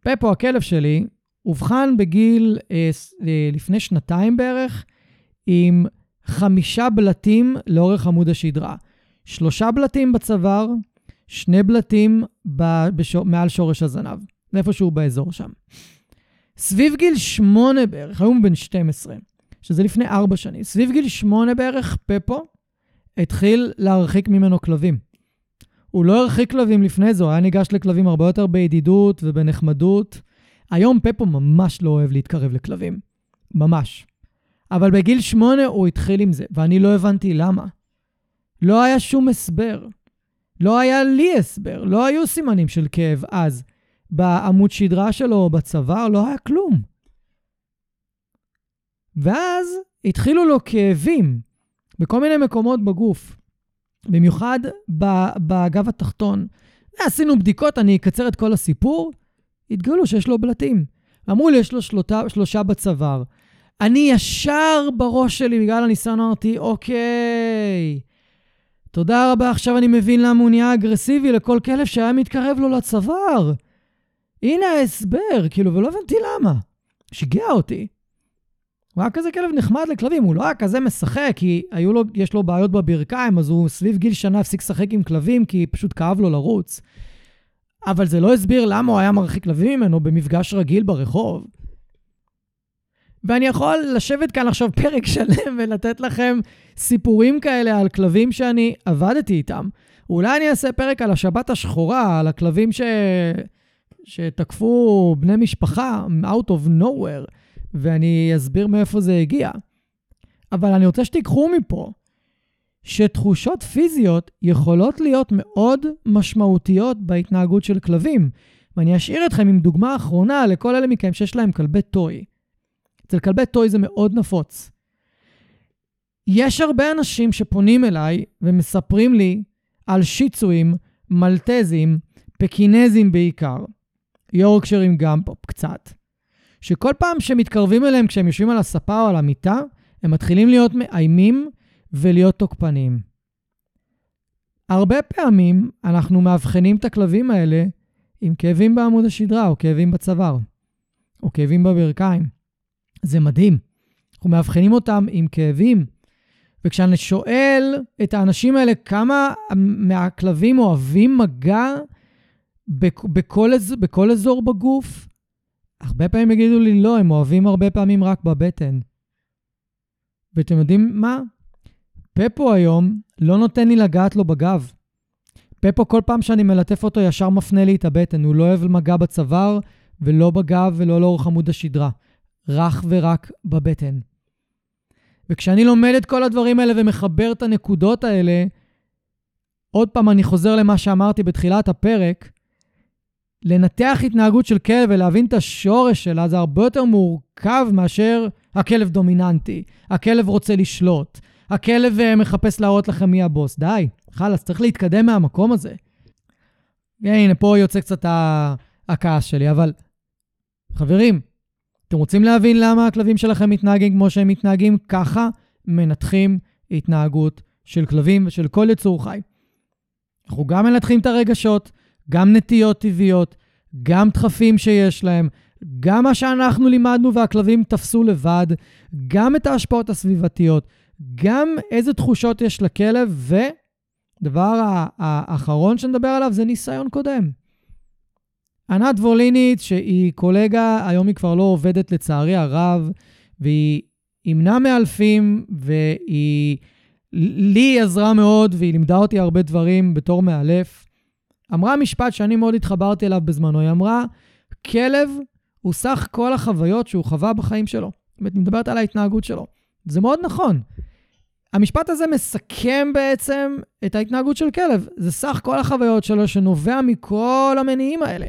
פפו, הכלב שלי, אובחן בגיל, אה, אה, לפני שנתיים בערך, עם חמישה בלטים לאורך עמוד השדרה. שלושה בלטים בצוואר, שני בלטים ב, בשור, מעל שורש הזנב, איפשהו באזור שם. סביב גיל שמונה בערך, היום בן 12, שזה לפני ארבע שנים, סביב גיל שמונה בערך, פפו התחיל להרחיק ממנו כלבים. הוא לא הרחיק כלבים לפני זה, הוא היה ניגש לכלבים הרבה יותר בידידות ובנחמדות. היום פפו ממש לא אוהב להתקרב לכלבים. ממש. אבל בגיל שמונה הוא התחיל עם זה, ואני לא הבנתי למה. לא היה שום הסבר. לא היה לי הסבר, לא היו סימנים של כאב אז. בעמוד שדרה שלו או בצוואר, לא היה כלום. ואז התחילו לו כאבים בכל מיני מקומות בגוף, במיוחד בגב התחתון. עשינו בדיקות, אני אקצר את כל הסיפור, התגלו שיש לו בלטים. אמרו לי, יש לו שלושה, שלושה בצוואר. אני ישר בראש שלי, בגלל הניסיון אמרתי, אוקיי, תודה רבה, עכשיו אני מבין למה הוא נהיה אגרסיבי לכל כלב שהיה מתקרב לו לצוואר. הנה ההסבר, כאילו, ולא הבנתי למה. שיגע אותי. הוא היה כזה כלב נחמד לכלבים, הוא לא היה כזה משחק, כי היו לו, יש לו בעיות בברכיים, אז הוא סביב גיל שנה הפסיק לשחק עם כלבים, כי פשוט כאב לו לרוץ. אבל זה לא הסביר למה הוא היה מרחיק כלבים ממנו במפגש רגיל ברחוב. ואני יכול לשבת כאן עכשיו פרק שלם ולתת לכם סיפורים כאלה על כלבים שאני עבדתי איתם. אולי אני אעשה פרק על השבת השחורה, על הכלבים ש... שתקפו בני משפחה, out of nowhere, ואני אסביר מאיפה זה הגיע. אבל אני רוצה שתיקחו מפה שתחושות פיזיות יכולות להיות מאוד משמעותיות בהתנהגות של כלבים. ואני אשאיר אתכם עם דוגמה אחרונה לכל אלה מכם שיש להם כלבי טוי. אצל כלבי טוי זה מאוד נפוץ. יש הרבה אנשים שפונים אליי ומספרים לי על שיצואים, מלטזים, פקינזים בעיקר, יורקשרים גם פה קצת, שכל פעם שמתקרבים אליהם כשהם יושבים על הספה או על המיטה, הם מתחילים להיות מאיימים ולהיות תוקפניים. הרבה פעמים אנחנו מאבחנים את הכלבים האלה עם כאבים בעמוד השדרה, או כאבים בצוואר, או כאבים בברכיים. זה מדהים. אנחנו מאבחנים אותם עם כאבים. וכשאני שואל את האנשים האלה כמה מהכלבים אוהבים מגע בכל, בכל אזור בגוף, הרבה פעמים יגידו לי, לא, הם אוהבים הרבה פעמים רק בבטן. ואתם יודעים מה? פפו היום לא נותן לי לגעת לו בגב. פפו, כל פעם שאני מלטף אותו, ישר מפנה לי את הבטן. הוא לא אוהב מגע בצוואר, ולא בגב, ולא לאורך עמוד השדרה. רך ורק בבטן. וכשאני לומד את כל הדברים האלה ומחבר את הנקודות האלה, עוד פעם אני חוזר למה שאמרתי בתחילת הפרק, לנתח התנהגות של כלב ולהבין את השורש שלה זה הרבה יותר מורכב מאשר הכלב דומיננטי, הכלב רוצה לשלוט, הכלב אה, מחפש להראות לכם מי הבוס. די, חלאס, צריך להתקדם מהמקום הזה. הנה, פה יוצא קצת הכעס שלי, אבל חברים, אתם רוצים להבין למה הכלבים שלכם מתנהגים כמו שהם מתנהגים? ככה מנתחים התנהגות של כלבים ושל כל יצור חי. אנחנו גם מנתחים את הרגשות, גם נטיות טבעיות, גם דחפים שיש להם, גם מה שאנחנו לימדנו והכלבים תפסו לבד, גם את ההשפעות הסביבתיות, גם איזה תחושות יש לכלב, ודבר האחרון שנדבר עליו זה ניסיון קודם. ענת וולינית, שהיא קולגה, היום היא כבר לא עובדת לצערי הרב, והיא ימנה מאלפים, והיא לי עזרה מאוד, והיא לימדה אותי הרבה דברים בתור מאלף. אמרה משפט שאני מאוד התחברתי אליו בזמנו, היא אמרה, כלב הוא סך כל החוויות שהוא חווה בחיים שלו. זאת אומרת, היא מדברת על ההתנהגות שלו. זה מאוד נכון. המשפט הזה מסכם בעצם את ההתנהגות של כלב. זה סך כל החוויות שלו שנובע מכל המניעים האלה.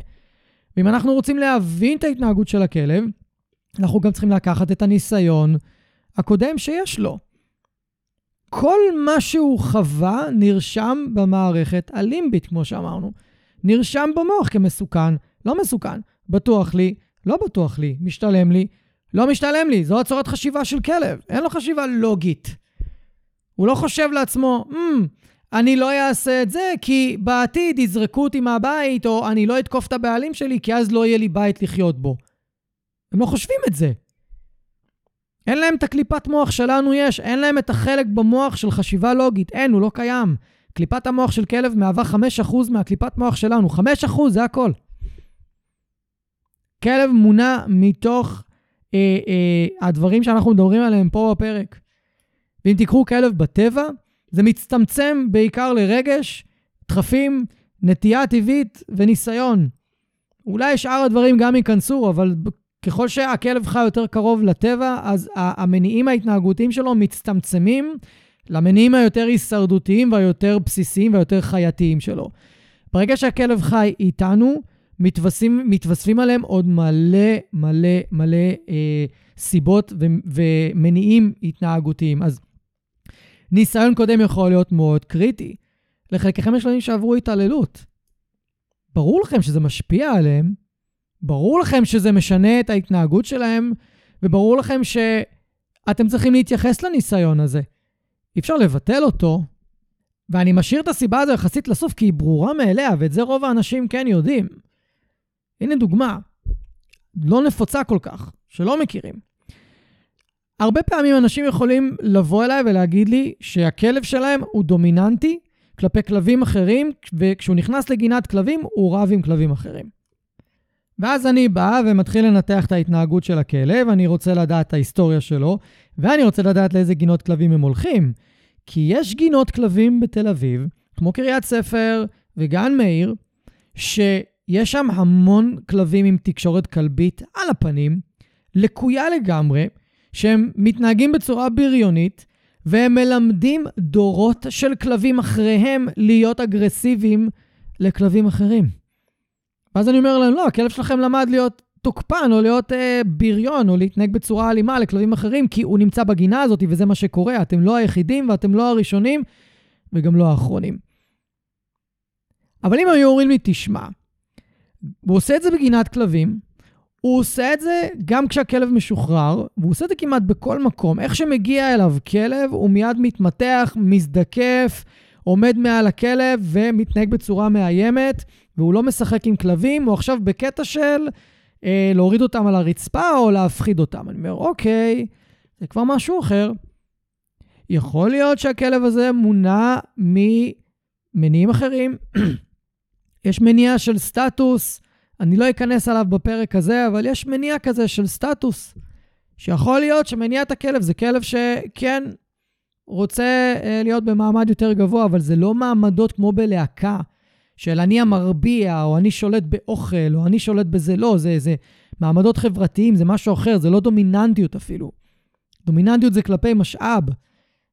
ואם אנחנו רוצים להבין את ההתנהגות של הכלב, אנחנו גם צריכים לקחת את הניסיון הקודם שיש לו. כל מה שהוא חווה נרשם במערכת הלימבית, כמו שאמרנו. נרשם במוח כמסוכן, לא מסוכן, בטוח לי, לא בטוח לי, משתלם לי, לא משתלם לי. זו הצורת חשיבה של כלב, אין לו חשיבה לוגית. הוא לא חושב לעצמו, mm, אני לא אעשה את זה כי בעתיד יזרקו אותי מהבית, או אני לא אתקוף את הבעלים שלי כי אז לא יהיה לי בית לחיות בו. הם לא חושבים את זה. אין להם את הקליפת מוח שלנו יש, אין להם את החלק במוח של חשיבה לוגית, אין, הוא לא קיים. קליפת המוח של כלב מהווה 5% מהקליפת מוח שלנו, 5% זה הכל. כלב מונע מתוך אה, אה, הדברים שאנחנו מדברים עליהם פה בפרק. ואם תיקחו כלב בטבע, זה מצטמצם בעיקר לרגש, דחפים, נטייה טבעית וניסיון. אולי שאר הדברים גם ייכנסו, אבל ככל שהכלב חי יותר קרוב לטבע, אז המניעים ההתנהגותיים שלו מצטמצמים למניעים היותר הישרדותיים והיותר בסיסיים והיותר חייתיים שלו. ברגע שהכלב חי איתנו, מתווספים, מתווספים עליהם עוד מלא מלא מלא אה, סיבות ו, ומניעים התנהגותיים. אז ניסיון קודם יכול להיות מאוד קריטי. לחלקכם יש ילדים שעברו התעללות. ברור לכם שזה משפיע עליהם, ברור לכם שזה משנה את ההתנהגות שלהם, וברור לכם שאתם צריכים להתייחס לניסיון הזה. אי אפשר לבטל אותו, ואני משאיר את הסיבה הזו יחסית לסוף, כי היא ברורה מאליה, ואת זה רוב האנשים כן יודעים. הנה דוגמה, לא נפוצה כל כך, שלא מכירים. הרבה פעמים אנשים יכולים לבוא אליי ולהגיד לי שהכלב שלהם הוא דומיננטי כלפי כלבים אחרים, וכשהוא נכנס לגינת כלבים, הוא רב עם כלבים אחרים. ואז אני בא ומתחיל לנתח את ההתנהגות של הכלב, אני רוצה לדעת את ההיסטוריה שלו, ואני רוצה לדעת לאיזה גינות כלבים הם הולכים. כי יש גינות כלבים בתל אביב, כמו קריית ספר וגן מאיר, שיש שם המון כלבים עם תקשורת כלבית על הפנים, לקויה לגמרי, שהם מתנהגים בצורה בריונית, והם מלמדים דורות של כלבים אחריהם להיות אגרסיביים לכלבים אחרים. ואז אני אומר להם, לא, הכלב שלכם למד להיות תוקפן, או להיות אה, בריון, או להתנהג בצורה אלימה לכלבים אחרים, כי הוא נמצא בגינה הזאת, וזה מה שקורה. אתם לא היחידים, ואתם לא הראשונים, וגם לא האחרונים. אבל אם היו אומרים לי, תשמע, הוא עושה את זה בגינת כלבים, הוא עושה את זה גם כשהכלב משוחרר, והוא עושה את זה כמעט בכל מקום. איך שמגיע אליו כלב, הוא מיד מתמתח, מזדקף, עומד מעל הכלב ומתנהג בצורה מאיימת, והוא לא משחק עם כלבים, הוא עכשיו בקטע של אה, להוריד אותם על הרצפה או להפחיד אותם. אני אומר, אוקיי, זה כבר משהו אחר. יכול להיות שהכלב הזה מונע ממניעים אחרים. [CLEARS THROAT] יש מניע של סטטוס, אני לא אכנס עליו בפרק הזה, אבל יש מניע כזה של סטטוס, שיכול להיות שמניע את הכלב זה כלב שכן רוצה אה, להיות במעמד יותר גבוה, אבל זה לא מעמדות כמו בלהקה, של אני המרביע, או אני שולט באוכל, או אני שולט בזה. לא, זה, זה מעמדות חברתיים, זה משהו אחר, זה לא דומיננטיות אפילו. דומיננטיות זה כלפי משאב.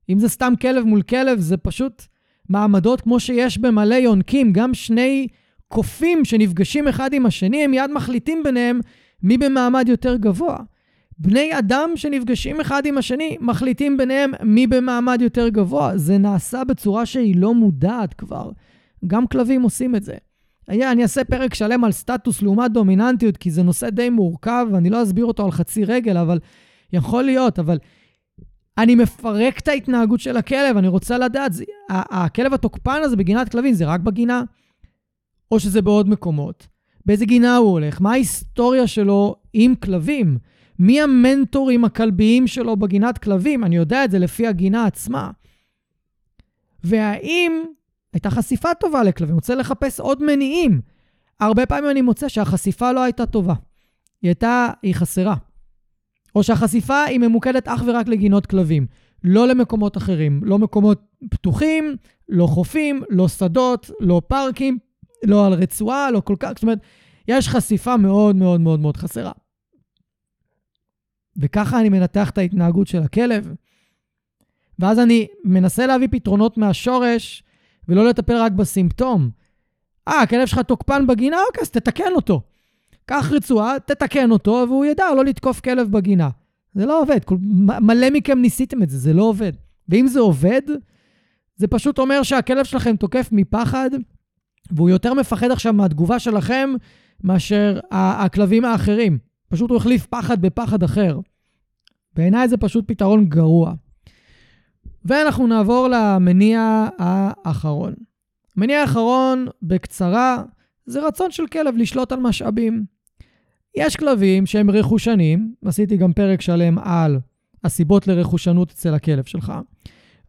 אם זה סתם כלב מול כלב, זה פשוט מעמדות כמו שיש במלא יונקים. גם שני קופים שנפגשים אחד עם השני, הם מיד מחליטים ביניהם מי במעמד יותר גבוה. בני אדם שנפגשים אחד עם השני, מחליטים ביניהם מי במעמד יותר גבוה. זה נעשה בצורה שהיא לא מודעת כבר. גם כלבים עושים את זה. אני אעשה פרק שלם על סטטוס לעומת דומיננטיות, כי זה נושא די מורכב, ואני לא אסביר אותו על חצי רגל, אבל יכול להיות, אבל אני מפרק את ההתנהגות של הכלב, אני רוצה לדעת, זה, הכלב התוקפן הזה בגינת כלבים, זה רק בגינה? או שזה בעוד מקומות? באיזה גינה הוא הולך? מה ההיסטוריה שלו עם כלבים? מי המנטורים הכלביים שלו בגינת כלבים? אני יודע את זה לפי הגינה עצמה. והאם הייתה חשיפה טובה לכלבים, רוצה לחפש עוד מניעים. הרבה פעמים אני מוצא שהחשיפה לא הייתה טובה. היא הייתה, היא חסרה. או שהחשיפה היא ממוקדת אך ורק לגינות כלבים, לא למקומות אחרים. לא מקומות פתוחים, לא חופים, לא שדות, לא פארקים, לא על רצועה, לא כל כך, זאת אומרת, יש חשיפה מאוד מאוד מאוד מאוד חסרה. וככה אני מנתח את ההתנהגות של הכלב. ואז אני מנסה להביא פתרונות מהשורש ולא לטפל רק בסימפטום. אה, הכלב שלך תוקפן בגינה? אוקיי, אז תתקן אותו. קח רצועה, תתקן אותו, והוא ידע לא לתקוף כלב בגינה. זה לא עובד. כל, מלא מכם ניסיתם את זה, זה לא עובד. ואם זה עובד, זה פשוט אומר שהכלב שלכם תוקף מפחד, והוא יותר מפחד עכשיו מהתגובה שלכם מאשר הכלבים האחרים. פשוט הוא החליף פחד בפחד אחר. בעיניי זה פשוט פתרון גרוע. ואנחנו נעבור למניע האחרון. המניע האחרון, בקצרה, זה רצון של כלב לשלוט על משאבים. יש כלבים שהם רכושנים, עשיתי גם פרק שלם על הסיבות לרכושנות אצל הכלב שלך,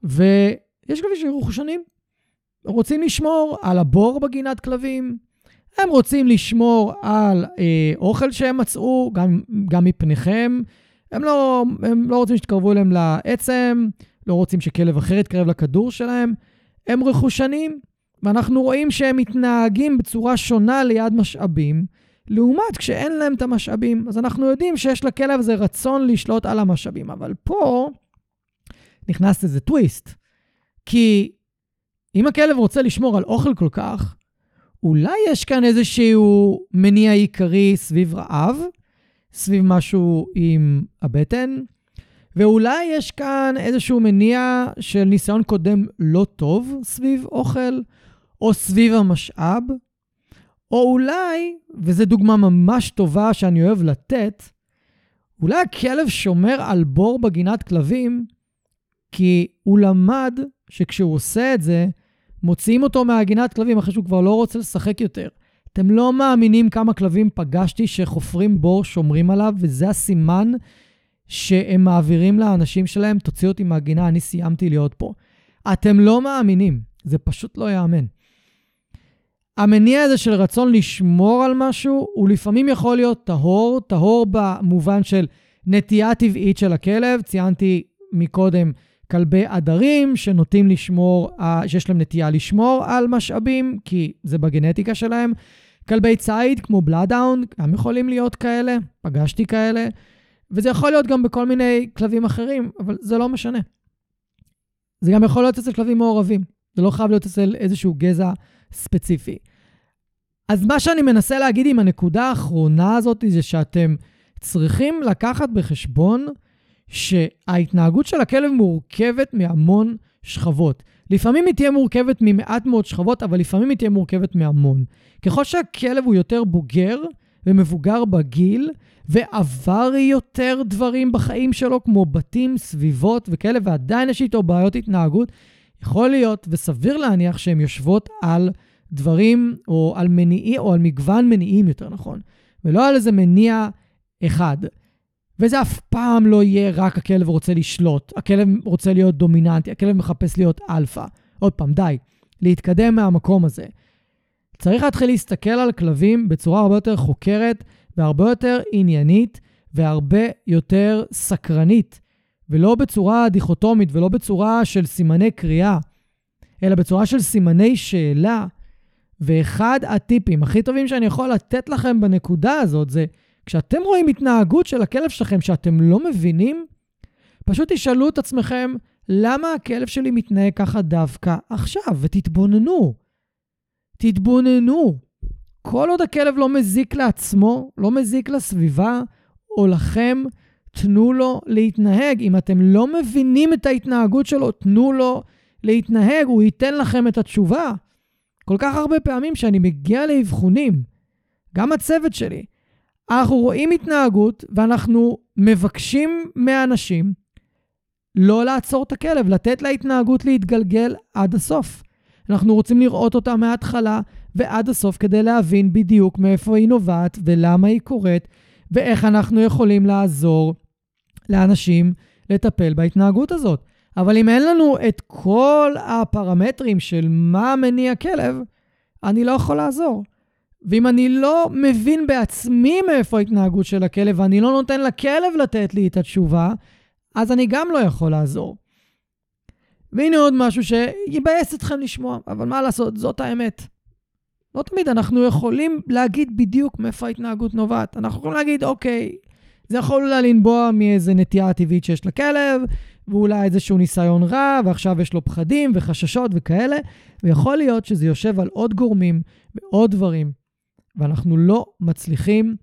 ויש כלבים שהם רכושנים, רוצים לשמור על הבור בגינת כלבים, הם רוצים לשמור על אה, אוכל שהם מצאו, גם, גם מפניכם, הם לא, הם לא רוצים שתקרבו אליהם לעצם, לא רוצים שכלב אחר יתקרב לכדור שלהם. הם רכושנים, ואנחנו רואים שהם מתנהגים בצורה שונה ליד משאבים, לעומת כשאין להם את המשאבים. אז אנחנו יודעים שיש לכלב הזה רצון לשלוט על המשאבים. אבל פה נכנס איזה טוויסט. כי אם הכלב רוצה לשמור על אוכל כל כך, אולי יש כאן איזשהו מניע עיקרי סביב רעב, סביב משהו עם הבטן, ואולי יש כאן איזשהו מניע של ניסיון קודם לא טוב סביב אוכל, או סביב המשאב, או אולי, וזו דוגמה ממש טובה שאני אוהב לתת, אולי הכלב שומר על בור בגינת כלבים, כי הוא למד שכשהוא עושה את זה, מוציאים אותו מהגינת כלבים אחרי שהוא כבר לא רוצה לשחק יותר. אתם לא מאמינים כמה כלבים פגשתי שחופרים בור, שומרים עליו, וזה הסימן שהם מעבירים לאנשים שלהם, תוציאו אותי מהגינה, אני סיימתי להיות פה. אתם לא מאמינים, זה פשוט לא ייאמן. המניע הזה של רצון לשמור על משהו, הוא לפעמים יכול להיות טהור, טהור במובן של נטייה טבעית של הכלב. ציינתי מקודם כלבי עדרים שנוטים לשמור, שיש להם נטייה לשמור על משאבים, כי זה בגנטיקה שלהם. כלבי ציד כמו בלאדאונד, הם יכולים להיות כאלה, פגשתי כאלה, וזה יכול להיות גם בכל מיני כלבים אחרים, אבל זה לא משנה. זה גם יכול להיות אצל כלבים מעורבים, זה לא חייב להיות אצל איזשהו גזע ספציפי. אז מה שאני מנסה להגיד עם הנקודה האחרונה הזאת, זה שאתם צריכים לקחת בחשבון שההתנהגות של הכלב מורכבת מהמון שכבות. לפעמים היא תהיה מורכבת ממעט מאוד שכבות, אבל לפעמים היא תהיה מורכבת מהמון. ככל שהכלב הוא יותר בוגר ומבוגר בגיל, ועבר יותר דברים בחיים שלו, כמו בתים, סביבות וכאלה, ועדיין יש איתו בעיות התנהגות, יכול להיות וסביר להניח שהן יושבות על דברים, או על מניעי, או על מגוון מניעים יותר נכון, ולא על איזה מניע אחד. וזה אף פעם לא יהיה רק הכלב רוצה לשלוט, הכלב רוצה להיות דומיננטי, הכלב מחפש להיות אלפא. עוד פעם, די, להתקדם מהמקום הזה. צריך להתחיל להסתכל על כלבים בצורה הרבה יותר חוקרת והרבה יותר עניינית והרבה יותר סקרנית, ולא בצורה דיכוטומית ולא בצורה של סימני קריאה, אלא בצורה של סימני שאלה. ואחד הטיפים הכי טובים שאני יכול לתת לכם בנקודה הזאת זה כשאתם רואים התנהגות של הכלב שלכם שאתם לא מבינים, פשוט תשאלו את עצמכם, למה הכלב שלי מתנהג ככה דווקא עכשיו? ותתבוננו. תתבוננו. כל עוד הכלב לא מזיק לעצמו, לא מזיק לסביבה או לכם, תנו לו להתנהג. אם אתם לא מבינים את ההתנהגות שלו, תנו לו להתנהג, הוא ייתן לכם את התשובה. כל כך הרבה פעמים שאני מגיע לאבחונים, גם הצוות שלי, אנחנו רואים התנהגות ואנחנו מבקשים מאנשים לא לעצור את הכלב, לתת להתנהגות להתגלגל עד הסוף. אנחנו רוצים לראות אותה מההתחלה ועד הסוף כדי להבין בדיוק מאיפה היא נובעת ולמה היא קורית, ואיך אנחנו יכולים לעזור לאנשים לטפל בהתנהגות הזאת. אבל אם אין לנו את כל הפרמטרים של מה מניע כלב, אני לא יכול לעזור. ואם אני לא מבין בעצמי מאיפה ההתנהגות של הכלב, ואני לא נותן לכלב לתת לי את התשובה, אז אני גם לא יכול לעזור. והנה עוד משהו שיבאס אתכם לשמוע, אבל מה לעשות, זאת האמת. לא תמיד אנחנו יכולים להגיד בדיוק מאיפה ההתנהגות נובעת. אנחנו יכולים להגיד, אוקיי, זה יכול אולי לנבוע מאיזה נטייה טבעית שיש לכלב, ואולי איזשהו ניסיון רע, ועכשיו יש לו פחדים וחששות וכאלה, ויכול להיות שזה יושב על עוד גורמים ועוד דברים, ואנחנו לא מצליחים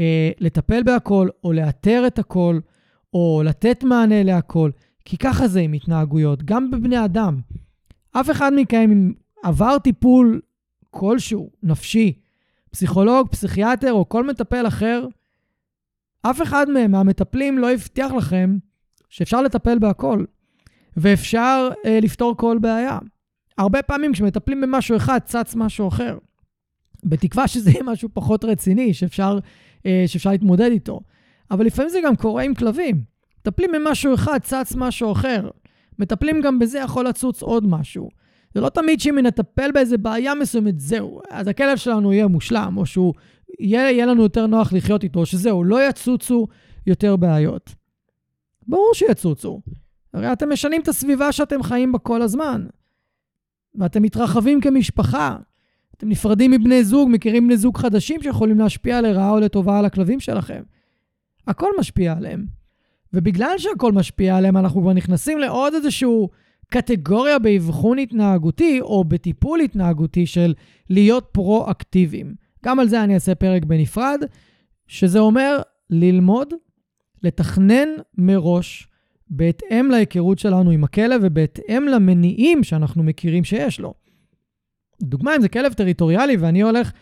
אה, לטפל בהכל, או לאתר את הכל, או לתת מענה להכל, כי ככה זה עם התנהגויות, גם בבני אדם. אף אחד מכם עבר טיפול כלשהו, נפשי, פסיכולוג, פסיכיאטר או כל מטפל אחר, אף אחד מהם, מהמטפלים, לא הבטיח לכם שאפשר לטפל בהכל, ואפשר אה, לפתור כל בעיה. הרבה פעמים כשמטפלים במשהו אחד, צץ משהו אחר. בתקווה שזה יהיה משהו פחות רציני, שאפשר, אה, שאפשר להתמודד איתו. אבל לפעמים זה גם קורה עם כלבים. מטפלים במשהו אחד, צץ משהו אחר. מטפלים גם בזה, יכול לצוץ עוד משהו. זה לא תמיד שאם נטפל באיזה בעיה מסוימת, זהו, אז הכלב שלנו יהיה מושלם, או שהוא יהיה, יהיה לנו יותר נוח לחיות איתו, שזהו, לא יצוצו יותר בעיות. ברור שיצוצו. הרי אתם משנים את הסביבה שאתם חיים בה כל הזמן. ואתם מתרחבים כמשפחה. אתם נפרדים מבני זוג, מכירים בני זוג חדשים שיכולים להשפיע לרעה או לטובה על הכלבים שלכם. הכל משפיע עליהם. ובגלל שהכל משפיע עליהם, אנחנו כבר נכנסים לעוד איזשהו קטגוריה באבחון התנהגותי או בטיפול התנהגותי של להיות פרו-אקטיביים. גם על זה אני אעשה פרק בנפרד, שזה אומר ללמוד, לתכנן מראש, בהתאם להיכרות שלנו עם הכלב ובהתאם למניעים שאנחנו מכירים שיש לו. דוגמה, אם זה כלב טריטוריאלי ואני הולך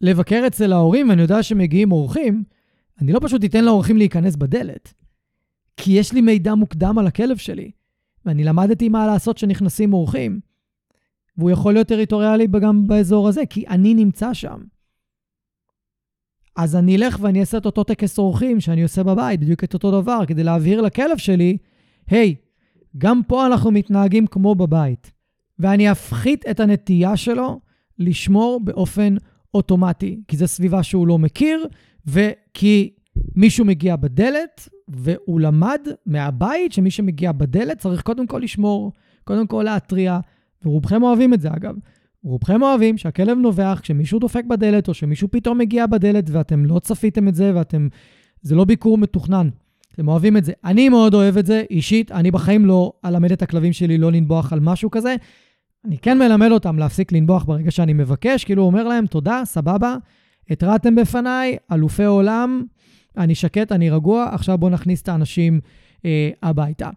לבקר אצל ההורים ואני יודע שמגיעים אורחים, אני לא פשוט אתן לאורחים להיכנס בדלת, כי יש לי מידע מוקדם על הכלב שלי, ואני למדתי מה לעשות כשנכנסים אורחים, והוא יכול להיות טריטוריאלי גם באזור הזה, כי אני נמצא שם. אז אני אלך ואני אעשה את אותו טקס אורחים שאני עושה בבית, בדיוק את אותו דבר, כדי להבהיר לכלב שלי, היי, hey, גם פה אנחנו מתנהגים כמו בבית. ואני אפחית את הנטייה שלו לשמור באופן אוטומטי, כי זו סביבה שהוא לא מכיר, וכי מישהו מגיע בדלת, והוא למד מהבית שמי שמגיע בדלת צריך קודם כל לשמור, קודם כל להתריע, ורובכם אוהבים את זה אגב. רובכם אוהבים שהכלב נובח כשמישהו דופק בדלת, או שמישהו פתאום מגיע בדלת ואתם לא צפיתם את זה, ואתם... זה לא ביקור מתוכנן. אתם אוהבים את זה. אני מאוד אוהב את זה, אישית. אני בחיים לא אלמד את הכלבים שלי לא לנבוח על משהו כזה. אני כן מלמד אותם להפסיק לנבוח ברגע שאני מבקש, כאילו הוא אומר להם, תודה, סבבה, התרעתם בפניי, אלופי עולם, אני שקט, אני רגוע, עכשיו בואו נכניס את האנשים אה, הביתה.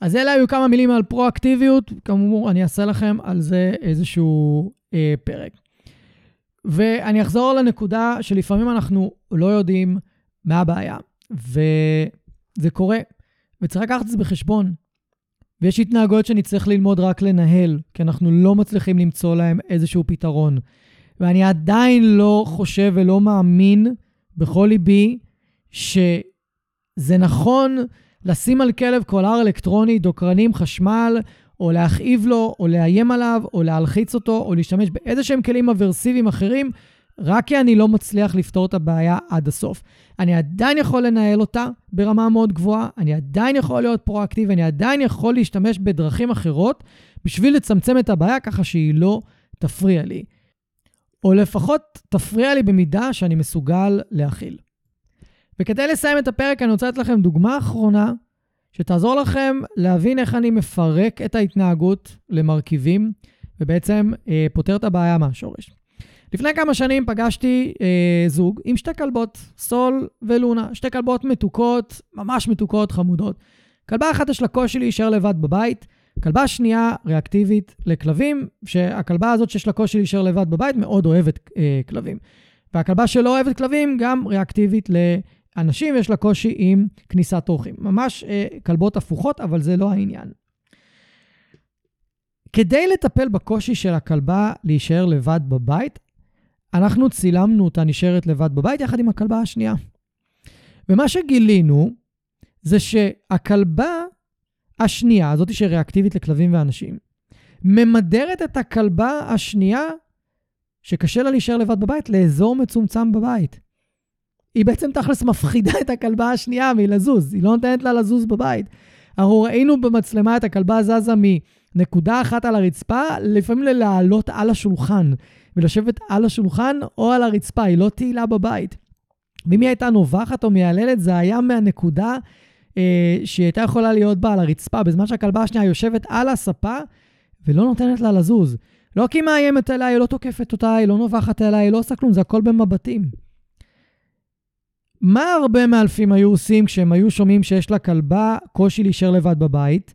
אז אלה היו כמה מילים על פרואקטיביות, כאמור, אני אעשה לכם על זה איזשהו אה, פרק. ואני אחזור לנקודה שלפעמים אנחנו לא יודעים מה הבעיה, וזה קורה, וצריך לקחת את זה בחשבון. ויש התנהגויות שנצטרך ללמוד רק לנהל, כי אנחנו לא מצליחים למצוא להם איזשהו פתרון. ואני עדיין לא חושב ולא מאמין בכל ליבי שזה נכון לשים על כלב קולר אלקטרוני, דוקרנים, חשמל, או להכאיב לו, או לאיים עליו, או להלחיץ אותו, או להשתמש באיזה שהם כלים אברסיביים אחרים, רק כי אני לא מצליח לפתור את הבעיה עד הסוף. אני עדיין יכול לנהל אותה ברמה מאוד גבוהה, אני עדיין יכול להיות פרואקטיבי, אני עדיין יכול להשתמש בדרכים אחרות בשביל לצמצם את הבעיה ככה שהיא לא תפריע לי. או לפחות תפריע לי במידה שאני מסוגל להכיל. וכדי לסיים את הפרק, אני רוצה לתת לכם דוגמה אחרונה שתעזור לכם להבין איך אני מפרק את ההתנהגות למרכיבים, ובעצם אה, פותר את הבעיה מהשורש. לפני כמה שנים פגשתי אה, זוג עם שתי כלבות, סול ולונה, שתי כלבות מתוקות, ממש מתוקות, חמודות. כלבה אחת יש לה קושי להישאר לבד בבית, כלבה שנייה ריאקטיבית לכלבים, שהכלבה הזאת שיש לה קושי להישאר לבד בבית מאוד אוהבת אה, כלבים. והכלבה שלא אוהבת כלבים גם ריאקטיבית לאנשים, יש לה קושי עם כניסת אורחים. ממש אה, כלבות הפוכות, אבל זה לא העניין. כדי לטפל בקושי של הכלבה להישאר לבד בבית, אנחנו צילמנו אותה נשארת לבד בבית יחד עם הכלבה השנייה. ומה שגילינו זה שהכלבה השנייה, זאת שריאקטיבית לכלבים ואנשים, ממדרת את הכלבה השנייה, שקשה לה להישאר לבד בבית, לאזור מצומצם בבית. היא בעצם תכלס מפחידה את הכלבה השנייה מלזוז, היא לא נותנת לה לזוז בבית. אנחנו ראינו במצלמה את הכלבה זזה מנקודה אחת על הרצפה, לפעמים ללעלות על השולחן. ולשבת על השולחן או על הרצפה, היא לא תהילה בבית. ואם היא הייתה נובחת או מייללת, זה היה מהנקודה אה, שהיא הייתה יכולה להיות בה על הרצפה, בזמן שהכלבה השנייה יושבת על הספה ולא נותנת לה לזוז. לא כי היא מאיימת עליה, היא לא תוקפת אותה, היא לא נובחת עליה, היא לא עושה כלום, זה הכל במבטים. מה הרבה מאלפים היו עושים כשהם היו שומעים שיש לכלבה קושי להישאר לבד בבית?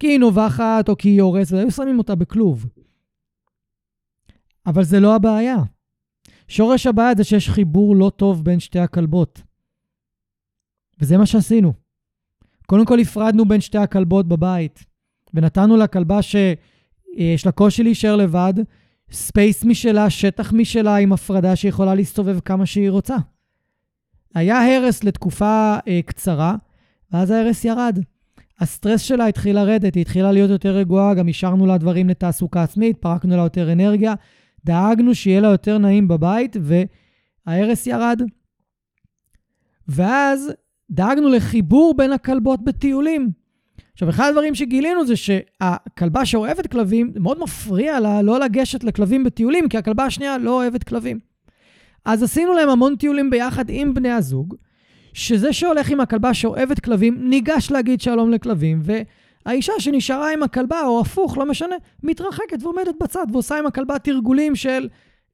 כי היא נובחת או כי היא הורסת, היו שמים אותה בכלוב. אבל זה לא הבעיה. שורש הבעיה זה שיש חיבור לא טוב בין שתי הכלבות. וזה מה שעשינו. קודם כל הפרדנו בין שתי הכלבות בבית, ונתנו לכלבה שיש לה קושי להישאר לבד, space משלה, שטח משלה עם הפרדה שיכולה להסתובב כמה שהיא רוצה. היה הרס לתקופה אה, קצרה, ואז ההרס ירד. הסטרס שלה התחיל לרדת, היא התחילה להיות יותר רגועה, גם השארנו לה דברים לתעסוקה עצמית, פרקנו לה יותר אנרגיה, דאגנו שיהיה לה יותר נעים בבית, וההרס ירד. ואז דאגנו לחיבור בין הכלבות בטיולים. עכשיו, אחד הדברים שגילינו זה שהכלבה שאוהבת כלבים, מאוד מפריע לה לא לגשת לכלבים בטיולים, כי הכלבה השנייה לא אוהבת כלבים. אז עשינו להם המון טיולים ביחד עם בני הזוג, שזה שהולך עם הכלבה שאוהבת כלבים, ניגש להגיד שלום לכלבים, האישה שנשארה עם הכלבה, או הפוך, לא משנה, מתרחקת ועומדת בצד ועושה עם הכלבה תרגולים של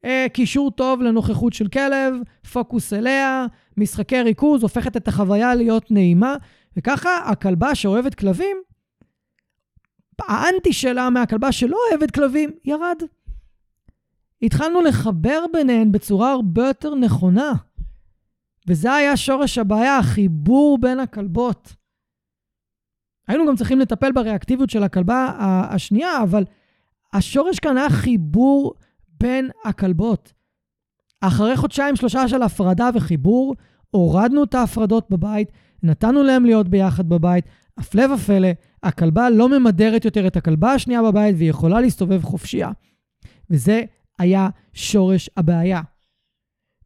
אה, קישור טוב לנוכחות של כלב, פוקוס אליה, משחקי ריכוז, הופכת את החוויה להיות נעימה, וככה הכלבה שאוהבת כלבים, האנטי שלה מהכלבה שלא אוהבת כלבים, ירד. התחלנו לחבר ביניהן בצורה הרבה יותר נכונה. וזה היה שורש הבעיה, החיבור בין הכלבות. היינו גם צריכים לטפל בריאקטיביות של הכלבה השנייה, אבל השורש כאן היה חיבור בין הכלבות. אחרי חודשיים שלושה של הפרדה וחיבור, הורדנו את ההפרדות בבית, נתנו להם להיות ביחד בבית. הפלא ופלא, הכלבה לא ממדרת יותר את הכלבה השנייה בבית והיא יכולה להסתובב חופשייה. וזה היה שורש הבעיה.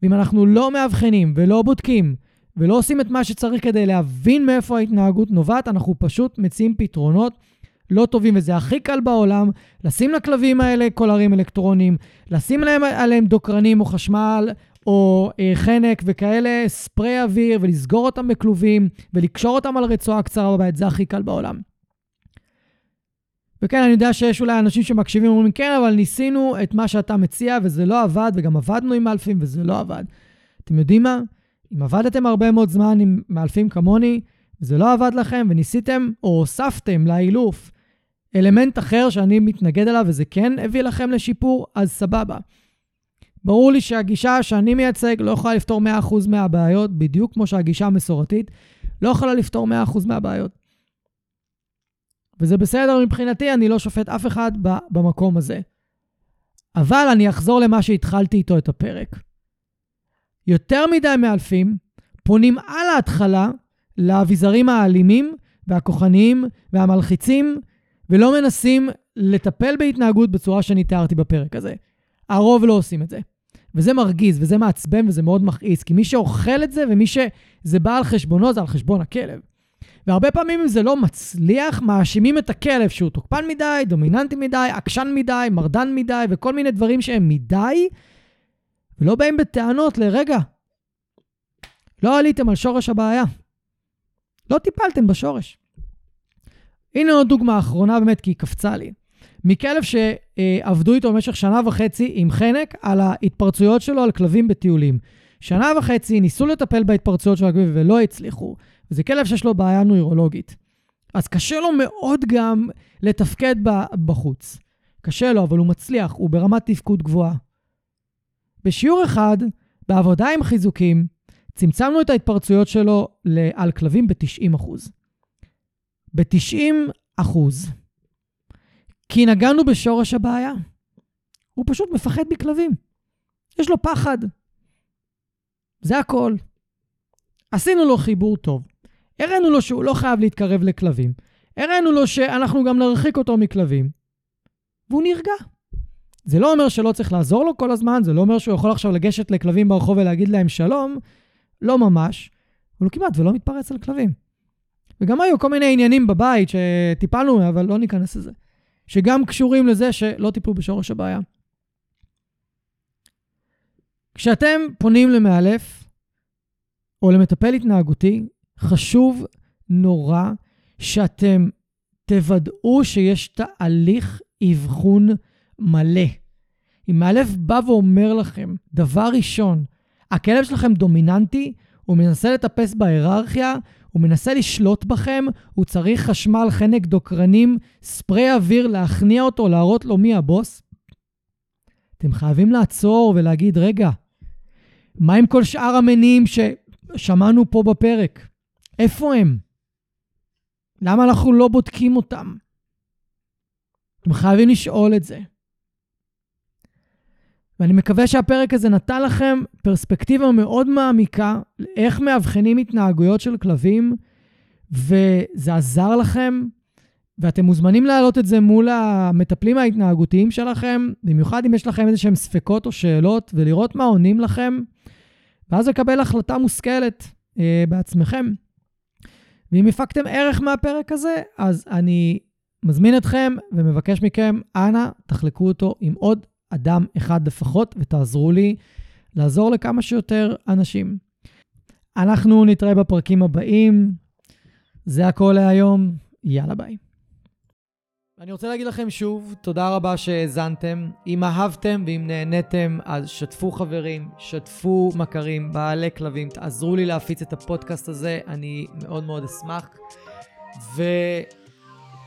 ואם אנחנו לא מאבחנים ולא בודקים ולא עושים את מה שצריך כדי להבין מאיפה ההתנהגות נובעת, אנחנו פשוט מציעים פתרונות לא טובים, וזה הכי קל בעולם, לשים לכלבים האלה קולרים אלקטרונים, לשים להם עליהם דוקרנים או חשמל או אה, חנק וכאלה, ספרי אוויר, ולסגור אותם בכלובים, ולקשור אותם על רצועה קצרה בבית, זה הכי קל בעולם. וכן, אני יודע שיש אולי אנשים שמקשיבים ואומרים, כן, אבל ניסינו את מה שאתה מציע וזה לא עבד, וגם עבדנו עם מאלפים וזה לא עבד. אתם יודעים מה? אם עבדתם הרבה מאוד זמן עם מאלפים כמוני, וזה לא עבד לכם, וניסיתם או הוספתם לאילוף אלמנט אחר שאני מתנגד אליו וזה כן הביא לכם לשיפור, אז סבבה. ברור לי שהגישה שאני מייצג לא יכולה לפתור 100% מהבעיות, בדיוק כמו שהגישה המסורתית לא יכולה לפתור 100% מהבעיות. וזה בסדר מבחינתי, אני לא שופט אף אחד במקום הזה. אבל אני אחזור למה שהתחלתי איתו את הפרק. יותר מדי מאלפים פונים על ההתחלה לאביזרים האלימים והכוחניים והמלחיצים, ולא מנסים לטפל בהתנהגות בצורה שאני תיארתי בפרק הזה. הרוב לא עושים את זה. וזה מרגיז, וזה מעצבן, וזה מאוד מכעיס, כי מי שאוכל את זה ומי שזה בא על חשבונו, זה על חשבון הכלב. והרבה פעמים אם זה לא מצליח, מאשימים את הכלב שהוא תוקפן מדי, דומיננטי מדי, עקשן מדי, מרדן מדי, וכל מיני דברים שהם מדי, ולא באים בטענות לרגע. לא עליתם על שורש הבעיה. לא טיפלתם בשורש. הנה עוד דוגמה אחרונה באמת, כי היא קפצה לי. מכלב שעבדו איתו במשך שנה וחצי עם חנק על ההתפרצויות שלו על כלבים בטיולים. שנה וחצי ניסו לטפל בהתפרצויות של הכלבים ולא הצליחו. זה כלב שיש לו בעיה נוירולוגית. אז קשה לו מאוד גם לתפקד בחוץ. קשה לו, אבל הוא מצליח, הוא ברמת תפקוד גבוהה. בשיעור אחד, בעבודה עם חיזוקים, צמצמנו את ההתפרצויות שלו על כלבים ב-90%. ב-90%. כי נגענו בשורש הבעיה. הוא פשוט מפחד מכלבים. יש לו פחד. זה הכל. עשינו לו חיבור טוב. הראינו לו שהוא לא חייב להתקרב לכלבים. הראינו לו שאנחנו גם נרחיק אותו מכלבים. והוא נרגע. זה לא אומר שלא צריך לעזור לו כל הזמן, זה לא אומר שהוא יכול עכשיו לגשת לכלבים ברחוב ולהגיד להם שלום, לא ממש, אבל הוא כמעט ולא מתפרץ על כלבים. וגם היו כל מיני עניינים בבית שטיפלנו, אבל לא ניכנס לזה. שגם קשורים לזה שלא טיפלו בשורש הבעיה. כשאתם פונים למאלף או למטפל התנהגותי, חשוב נורא שאתם תוודאו שיש תהליך אבחון מלא. אם מאלף בא ואומר לכם, דבר ראשון, הכלב שלכם דומיננטי, הוא מנסה לטפס בהיררכיה, הוא מנסה לשלוט בכם, הוא צריך חשמל, חנק, דוקרנים, ספרי אוויר, להכניע אותו, להראות לו מי הבוס. אתם חייבים לעצור ולהגיד, רגע, מה עם כל שאר המניעים ששמענו פה בפרק? איפה הם? למה אנחנו לא בודקים אותם? אתם חייבים לשאול את זה. ואני מקווה שהפרק הזה נתן לכם פרספקטיבה מאוד מעמיקה איך מאבחנים התנהגויות של כלבים, וזה עזר לכם, ואתם מוזמנים להעלות את זה מול המטפלים ההתנהגותיים שלכם, במיוחד אם יש לכם איזה שהם ספקות או שאלות, ולראות מה עונים לכם, ואז לקבל החלטה מושכלת אה, בעצמכם. ואם הפקתם ערך מהפרק הזה, אז אני מזמין אתכם ומבקש מכם, אנא, תחלקו אותו עם עוד אדם אחד לפחות, ותעזרו לי לעזור לכמה שיותר אנשים. אנחנו נתראה בפרקים הבאים. זה הכל להיום, יאללה ביי. אני רוצה להגיד לכם שוב, תודה רבה שהאזנתם. אם אהבתם ואם נהניתם, אז שתפו חברים, שתפו מכרים, בעלי כלבים, תעזרו לי להפיץ את הפודקאסט הזה, אני מאוד מאוד אשמח.